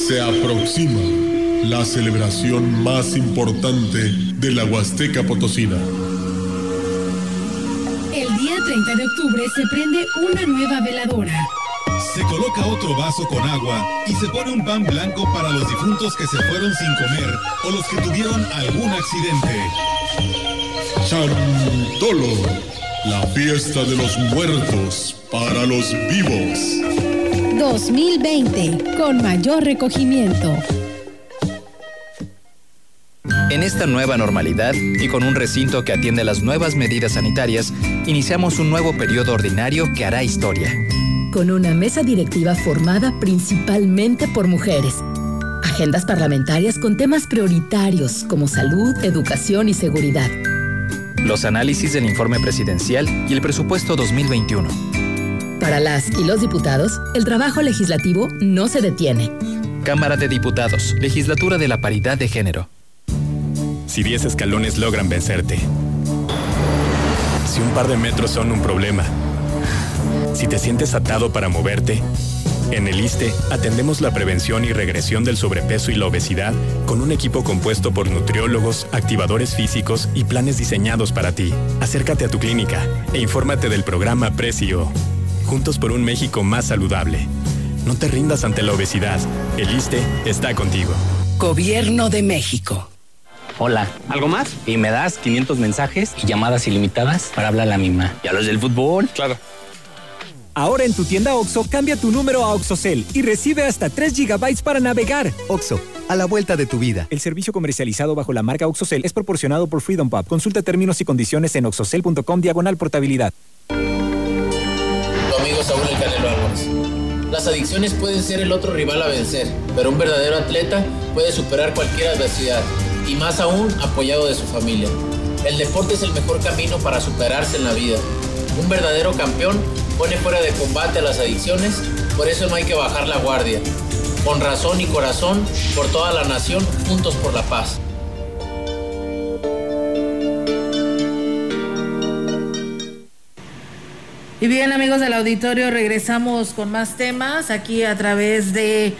Se aproxima la celebración más importante de la Huasteca Potosina.
El día 30 de octubre se prende una nueva veladora.
Se coloca otro vaso con agua y se pone un pan blanco para los difuntos que se fueron sin comer o los que tuvieron algún accidente.
Chantolo, la fiesta de los muertos para los vivos.
2020, con mayor recogimiento.
En esta nueva normalidad y con un recinto que atiende las nuevas medidas sanitarias, iniciamos un nuevo periodo ordinario que hará historia.
Con una mesa directiva formada principalmente por mujeres. Agendas parlamentarias con temas prioritarios como salud, educación y seguridad.
Los análisis del informe presidencial y el presupuesto 2021.
Para las y los diputados, el trabajo legislativo no se detiene.
Cámara de Diputados, Legislatura de la Paridad de Género.
Si 10 escalones logran vencerte. Si un par de metros son un problema. Si te sientes atado para moverte. En el ISTE atendemos la prevención y regresión del sobrepeso y la obesidad con un equipo compuesto por nutriólogos, activadores físicos y planes diseñados para ti. Acércate a tu clínica e infórmate del programa Precio. Juntos por un México más saludable. No te rindas ante la obesidad. El ISTE está contigo.
Gobierno de México.
Hola. ¿Algo más? Y me das 500 mensajes y llamadas ilimitadas para hablar a la misma. ¿Y a los del fútbol? Claro.
Ahora en tu tienda OXO, cambia tu número a OXOCEL y recibe hasta 3 GB para navegar.
OXO, a la vuelta de tu vida.
El servicio comercializado bajo la marca OXOCEL es proporcionado por Freedom Pub. Consulta términos y condiciones en oxocel.com diagonal portabilidad.
Tu amigo Saúl El Canelo Álvarez. Las adicciones pueden ser el otro rival a vencer, pero un verdadero atleta puede superar cualquier adversidad, y más aún apoyado de su familia. El deporte es el mejor camino para superarse en la vida. Un verdadero campeón pone fuera de combate a las adicciones, por eso no hay que bajar la guardia. Con razón y corazón, por toda la nación, juntos por la paz.
Y bien, amigos del auditorio, regresamos con más temas aquí a través de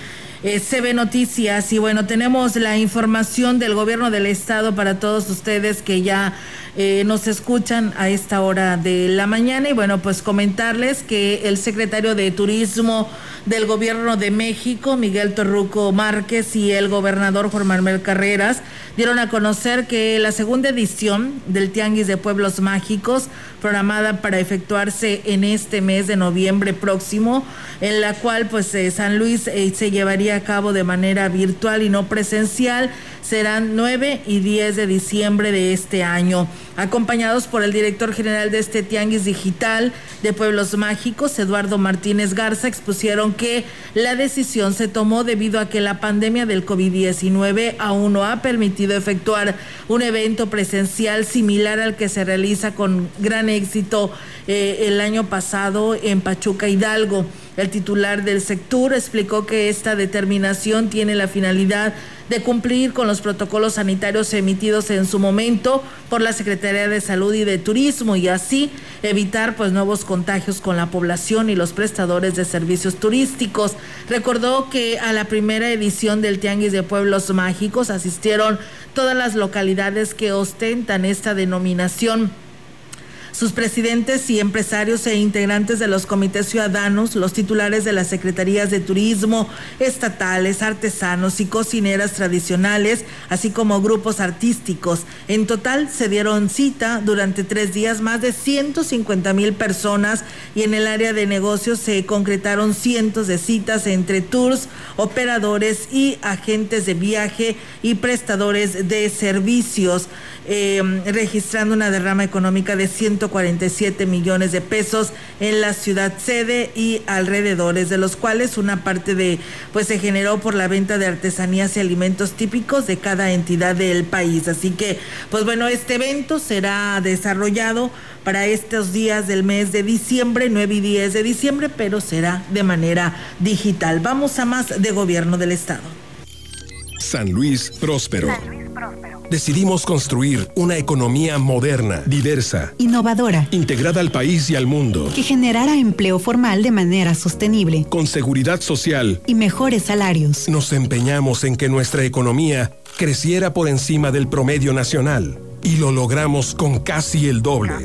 eh, CB Noticias. Y bueno, tenemos la información del gobierno del estado para todos ustedes que ya eh, nos escuchan a esta hora de la mañana. Y bueno, pues comentarles que el secretario de Turismo del gobierno de México, Miguel Torruco Márquez, y el gobernador Juan Manuel Carreras dieron a conocer que la segunda edición del Tianguis de Pueblos Mágicos, programada para efectuarse en este mes de noviembre próximo, en la cual pues eh, San Luis eh, se llevaría a cabo de manera virtual y no presencial, serán 9 y 10 de diciembre de este año. Acompañados por el director general de este Tianguis Digital de Pueblos Mágicos, Eduardo Martínez Garza, expusieron que la decisión se tomó debido a que la pandemia del COVID-19 aún no ha permitido efectuar un evento presencial similar al que se realiza con gran éxito eh, el año pasado en Pachuca Hidalgo. El titular del sector explicó que esta determinación tiene la finalidad de cumplir con los protocolos sanitarios emitidos en su momento por la Secretaría de Salud y de Turismo y así evitar pues nuevos contagios con la población y los prestadores de servicios turísticos. Recordó que a la primera edición del Tianguis de Pueblos Mágicos asistieron todas las localidades que ostentan esta denominación Sus presidentes y empresarios e integrantes de los comités ciudadanos, los titulares de las secretarías de turismo estatales, artesanos y cocineras tradicionales, así como grupos artísticos. En total se dieron cita durante tres días más de 150 mil personas y en el área de negocios se concretaron cientos de citas entre tours, operadores y agentes de viaje y prestadores de servicios, eh, registrando una derrama económica de 147 millones de pesos en la ciudad sede y alrededores, de los cuales una parte de pues se generó por la venta de artesanías y alimentos típicos de cada entidad del país. Así que, pues bueno, este evento será desarrollado para estos días del mes de diciembre, 9 y 10 de diciembre, pero será de manera digital. Vamos a más de gobierno del estado.
San Luis Próspero. Decidimos construir una economía moderna, diversa,
innovadora,
integrada al país y al mundo,
que generara empleo formal de manera sostenible,
con seguridad social
y mejores salarios.
Nos empeñamos en que nuestra economía creciera por encima del promedio nacional y lo logramos con casi el doble.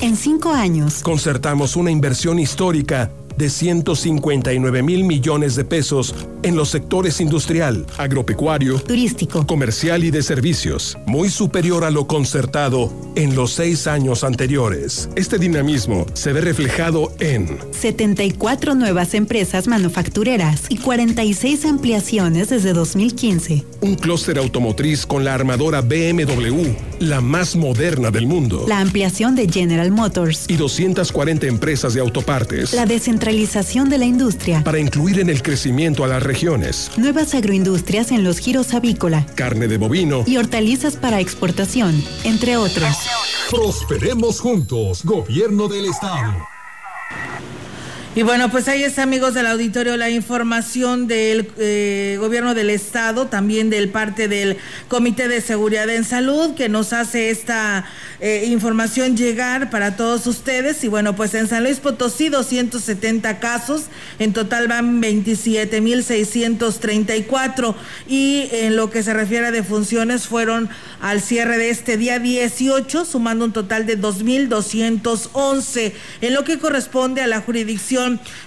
En cinco años,
concertamos una inversión histórica de 159 mil millones de pesos en los sectores industrial, agropecuario,
turístico,
comercial y de servicios, muy superior a lo concertado en los seis años anteriores. Este dinamismo se ve reflejado en
74 nuevas empresas manufactureras y 46 ampliaciones desde 2015.
Un clúster automotriz con la armadora BMW, la más moderna del mundo.
La ampliación de General Motors.
Y 240 empresas de autopartes.
La descentralización de la industria.
Para incluir en el crecimiento a las regiones.
Nuevas agroindustrias en los giros avícola.
Carne de bovino.
Y hortalizas para exportación, entre otros.
Prosperemos juntos, Gobierno del Estado.
Y bueno, pues ahí está, amigos del auditorio, la información del eh, gobierno del estado, también del parte del Comité de Seguridad en Salud, que nos hace esta eh, información llegar para todos ustedes. Y bueno, pues en San Luis Potosí, 270 casos, en total van 27.634. Y en lo que se refiere a defunciones, fueron al cierre de este día 18, sumando un total de 2.211. En lo que corresponde a la jurisdicción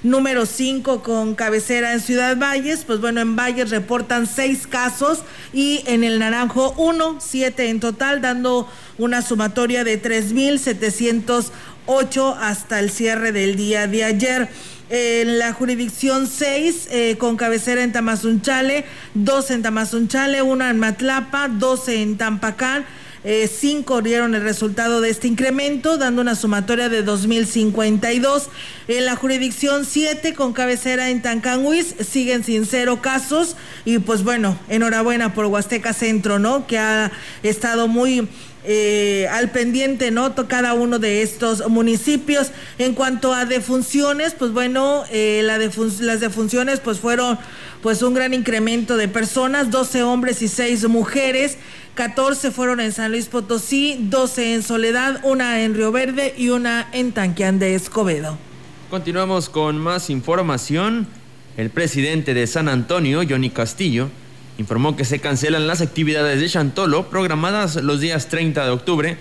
número 5 con cabecera en Ciudad Valles, pues bueno, en Valles reportan seis casos y en el Naranjo uno, siete en total, dando una sumatoria de 3.708 hasta el cierre del día de ayer. En la jurisdicción 6 eh, con cabecera en Tamazunchale, dos en Tamazunchale, una en Matlapa, 12 en Tampacán eh, cinco dieron el resultado de este incremento, dando una sumatoria de 2.052. En la jurisdicción 7, con cabecera en Tancanhuis, siguen sin cero casos. Y pues bueno, enhorabuena por Huasteca Centro, ¿no? Que ha estado muy... Eh, al pendiente, ¿no? Cada uno de estos municipios. En cuanto a defunciones, pues bueno, eh, la las defunciones pues fueron pues un gran incremento de personas, 12 hombres y 6 mujeres. 14 fueron en San Luis Potosí, 12 en Soledad, una en Río Verde y una en Tanquián de Escobedo.
Continuamos con más información. El presidente de San Antonio, Johnny Castillo, informó que se cancelan las actividades de Chantolo programadas los días 30 de octubre,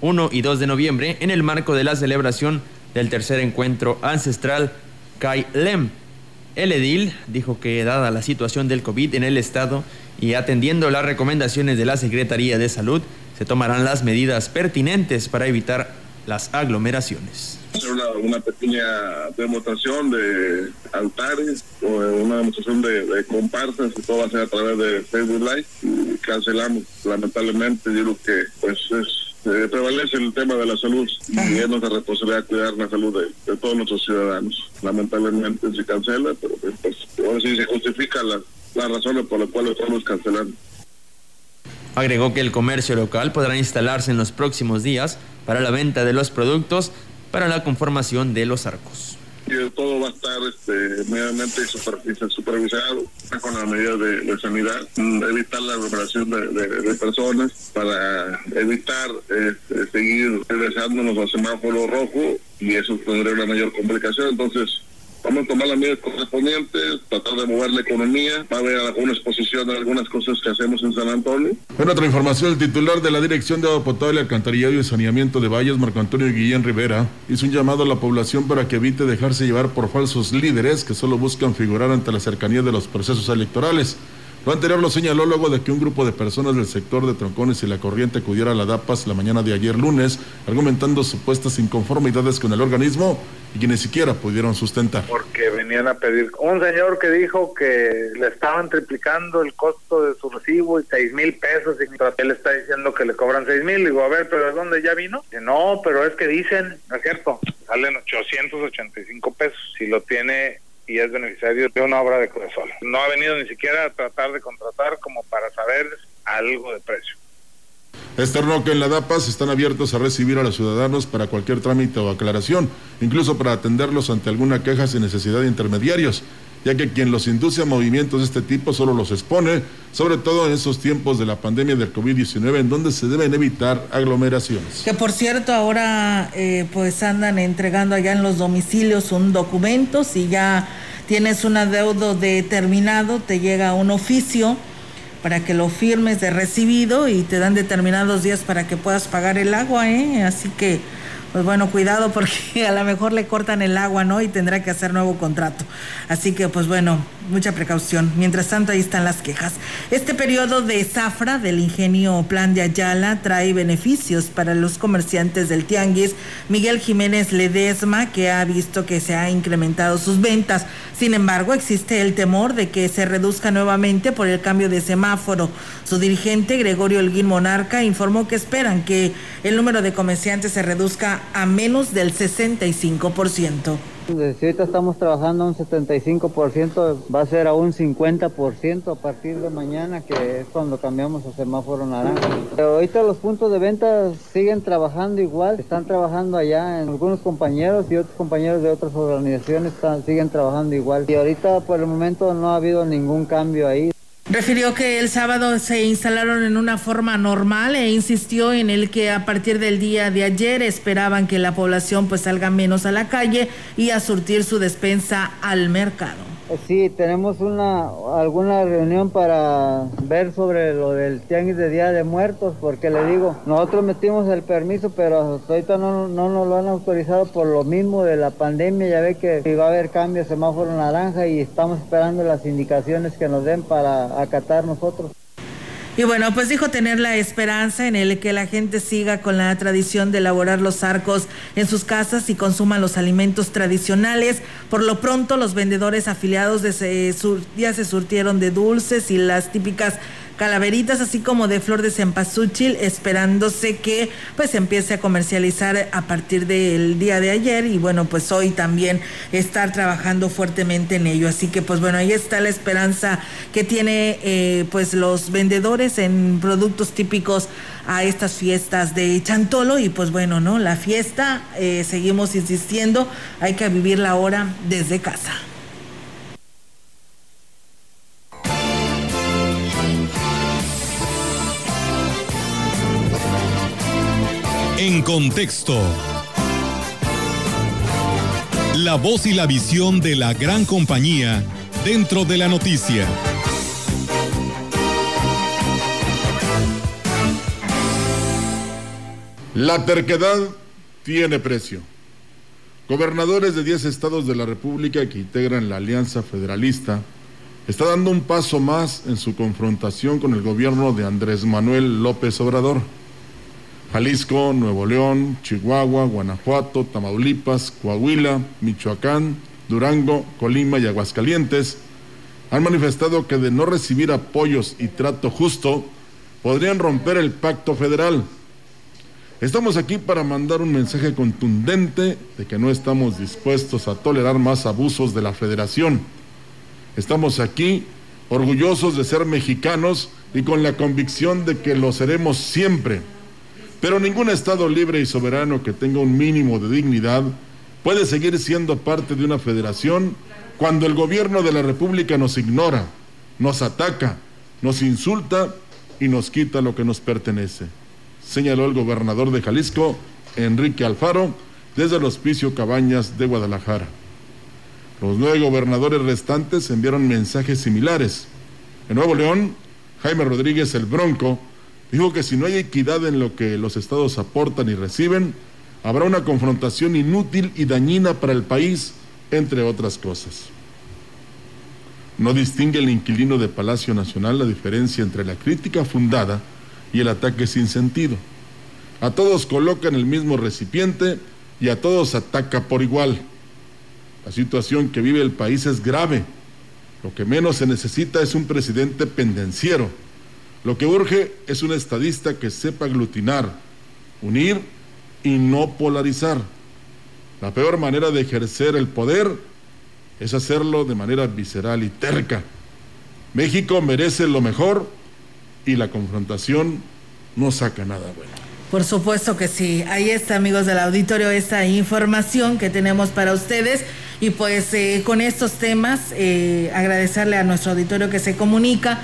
1 y 2 de noviembre en el marco de la celebración del tercer encuentro ancestral Kai Lem. El edil dijo que dada la situación del COVID en el estado y atendiendo las recomendaciones de la Secretaría de Salud, se tomarán las medidas pertinentes para evitar las aglomeraciones.
Una, una pequeña demostración de altares o una demostración de, comparsas y todo va a ser a través de Facebook Live. Y cancelamos, lamentablemente, yo creo que pues es eh, prevalece el tema de la salud y es nuestra responsabilidad cuidar la salud de, todos nuestros ciudadanos. Lamentablemente se cancela, pero pues, pues sí se justifica la, las razones por las cuales estamos cancelando.
Agregó que el comercio local podrá instalarse en los próximos días para la venta de los productos para la conformación de los arcos.
Y todo va a estar este, medianamente supervisado con las medidas de, sanidad, mm, evitar la aglomeración de, personas para evitar este, seguir regresándonos al semáforo rojo y eso tendría una mayor complicación. Entonces, Vamos a tomar las medidas correspondientes, tratar de mover la economía, va a haber alguna exposición de algunas cosas que hacemos en San Antonio.
En otra información, el titular de la Dirección de Agua Potable, Alcantarillado y Saneamiento de Valles, Marco Antonio Guillén Rivera, hizo un llamado a la población para que evite dejarse llevar por falsos líderes que solo buscan figurar ante la cercanía de los procesos electorales. Lo anterior lo señaló luego de que un grupo de personas del sector de Troncones y la Corriente acudiera a la DAPAS la mañana de ayer lunes, argumentando supuestas inconformidades con el organismo y que ni siquiera pudieron sustentar.
Porque venían a pedir un señor que dijo que le estaban triplicando el costo de su recibo y seis mil pesos y él está diciendo que le cobran seis mil. Digo, a ver, pero ¿de dónde ya vino? Dice, no, pero es que dicen, no es cierto, salen 885 pesos. Si lo tiene y es beneficiario de una obra de Cruzol. No ha venido ni siquiera a tratar de contratar como para saber algo de precio.
Externó que en la DAPAS están abiertos a recibir a los ciudadanos para cualquier trámite o aclaración, incluso para atenderlos ante alguna queja sin necesidad de intermediarios, ya que quien los induce a movimientos de este tipo solo los expone, sobre todo en esos tiempos de la pandemia del COVID-19, en donde se deben evitar aglomeraciones.
Que por cierto, ahora eh, pues andan entregando allá en los domicilios un documento, si ya tienes un adeudo determinado, te llega un oficio para que lo firmes de recibido y te dan determinados días para que puedas pagar el agua, ¿eh? Así que pues bueno, cuidado porque a lo mejor le cortan el agua, ¿no? Y tendrá que hacer nuevo contrato. Así que, pues bueno, mucha precaución. Mientras tanto, ahí están las quejas. Este periodo de zafra del ingenio Plan de Ayala trae beneficios para los comerciantes del Tianguis. Miguel Jiménez Ledesma, que ha visto que se ha incrementado sus ventas. Sin embargo, existe el temor de que se reduzca nuevamente por el cambio de semáforo. Su dirigente, Gregorio Elguín Monarca, informó que esperan que el número de comerciantes se reduzca a menos del 65%.
Si ahorita estamos trabajando un 75%, va a ser a un 50% a partir de mañana, que es cuando cambiamos a semáforo naranja. Pero ahorita los puntos de venta siguen trabajando igual, están trabajando allá en algunos compañeros y otros compañeros de otras organizaciones siguen trabajando igual. Y ahorita por el momento no ha habido ningún cambio ahí.
Refirió que el sábado se instalaron en una forma normal e insistió en el que a partir del día de ayer esperaban que la población pues salga menos a la calle y a surtir su despensa al mercado.
Sí, tenemos una alguna reunión para ver sobre lo del tianguis de Día de Muertos, porque le digo, nosotros metimos el permiso, pero ahorita no, no nos lo han autorizado por lo mismo de la pandemia, ya ve que va a haber cambio semáforo naranja y estamos esperando las indicaciones que nos den para acatar nosotros.
Y bueno, pues dijo tener la esperanza en el que la gente siga con la tradición de elaborar los arcos en sus casas y consuma los alimentos tradicionales. Por lo pronto, los vendedores afiliados de ya se surtieron de dulces y las típicas calaveritas, así como de flor de cempasúchil, esperándose que pues empiece a comercializar a partir del día de ayer y bueno, pues hoy también estar trabajando fuertemente en ello. Así que pues bueno, ahí está la esperanza que tiene eh, pues los vendedores en productos típicos a estas fiestas de Chantolo y pues bueno, ¿no? La fiesta, eh, seguimos insistiendo, hay que vivirla ahora desde casa.
Contexto. La voz y la visión de la gran compañía dentro de la noticia.
La terquedad tiene precio. Gobernadores de 10 estados de la República que integran la Alianza Federalista está dando un paso más en su confrontación con el gobierno de Andrés Manuel López Obrador. Jalisco, Nuevo León, Chihuahua, Guanajuato, Tamaulipas, Coahuila, Michoacán, Durango, Colima y Aguascalientes han manifestado que de no recibir apoyos y trato justo podrían romper el pacto federal. Estamos aquí para mandar un mensaje contundente de que no estamos dispuestos a tolerar más abusos de la federación. Estamos aquí orgullosos de ser mexicanos y con la convicción de que lo seremos siempre pero ningún Estado libre y soberano que tenga un mínimo de dignidad puede seguir siendo parte de una federación cuando el gobierno de la República nos ignora, nos ataca, nos insulta y nos quita lo que nos pertenece, señaló el gobernador de Jalisco, Enrique Alfaro, desde el Hospicio Cabañas de Guadalajara. Los nueve gobernadores restantes enviaron mensajes similares. En Nuevo León, Jaime Rodríguez el Bronco dijo que si no hay equidad en lo que los estados aportan y reciben, habrá una confrontación inútil y dañina para el país, entre otras cosas. No distingue el inquilino de Palacio Nacional la diferencia entre la crítica fundada y el ataque sin sentido. A todos coloca en el mismo recipiente y a todos ataca por igual. La situación que vive el país es grave. Lo que menos se necesita es un presidente pendenciero. Lo que urge es un estadista que sepa aglutinar, unir y no polarizar. La peor manera de ejercer el poder es hacerlo de manera visceral y terca. México merece lo mejor y la confrontación no saca nada bueno.
Por supuesto que sí. Ahí está, amigos del auditorio, esta información que tenemos para ustedes. Y pues eh, con estos temas, eh, agradecerle a nuestro auditorio que se comunica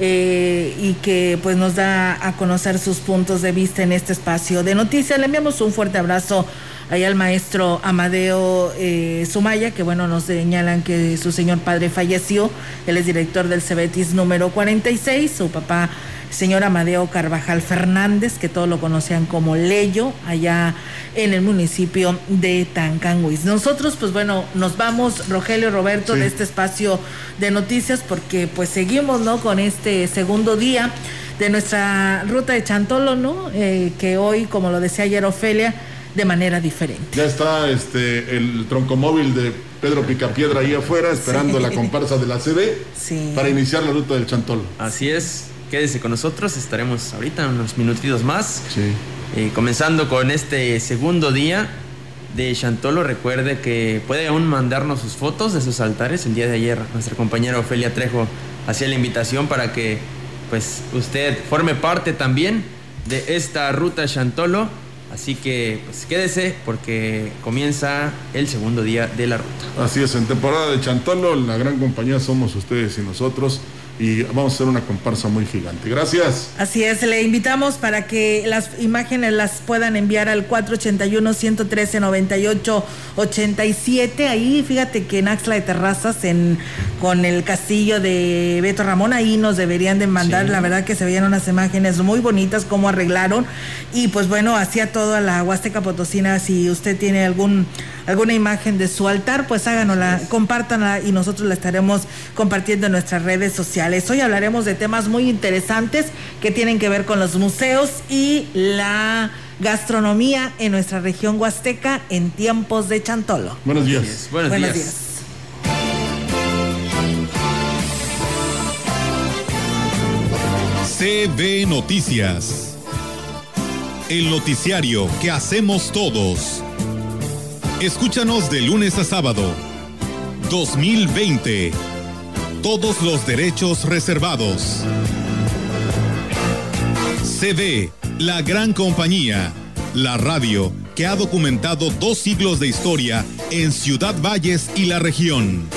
eh, y que pues nos da a conocer sus puntos de vista en este espacio de noticias. Le enviamos un fuerte abrazo ahí al maestro Amadeo Sumaya, que bueno, nos señalan que su señor padre falleció. Él es director del Cebetis número 46. Su papá señor Amadeo Carvajal Fernández, que todos lo conocían como Leyo, allá en el municipio de Tancanguis. Nosotros, pues bueno, nos vamos, Rogelio Roberto, de este espacio de noticias, porque pues seguimos, ¿no? Con este segundo día de nuestra ruta de Chantolo, ¿no? Eh, que hoy, como lo decía ayer Ofelia, de manera diferente.
Ya está este el troncomóvil de Pedro Picapiedra ahí afuera, esperando la comparsa de la CB para iniciar la ruta del Chantolo.
Así es, quédese con nosotros, estaremos ahorita unos minutitos más. Sí. Eh, comenzando con este segundo día de Chantolo, recuerde que puede aún mandarnos sus fotos de sus altares. El día de ayer nuestra compañera Ofelia Trejo hacía la invitación para que pues usted forme parte también de esta ruta Chantolo. Así que pues quédese porque comienza el segundo día de la ruta.
Así es, en temporada de Chantolo, la gran compañía somos ustedes y nosotros y vamos a hacer una comparsa muy gigante. Gracias.
Así es, le invitamos para que las imágenes las puedan enviar al 481-113-98-87. Ahí, fíjate que en Axla de Terrazas, en, con el castillo de Beto Ramón, ahí nos deberían de mandar. La verdad que se veían unas imágenes muy bonitas, cómo arreglaron. Y pues bueno, hacía toda la Huasteca Potosina. Si usted tiene algún alguna imagen de su altar, pues háganosla, compártanla y nosotros la estaremos compartiendo en nuestras redes sociales. Hoy hablaremos de temas muy interesantes que tienen que ver con los museos y la gastronomía en nuestra región huasteca en tiempos de Chantolo.
Buenos días.
Buenos, días.
CB Noticias. El noticiario que hacemos todos. Escúchanos de lunes a sábado. 2020. Todos los derechos reservados. CB, la gran compañía. La radio que ha documentado dos siglos de historia en Ciudad Valles y la región.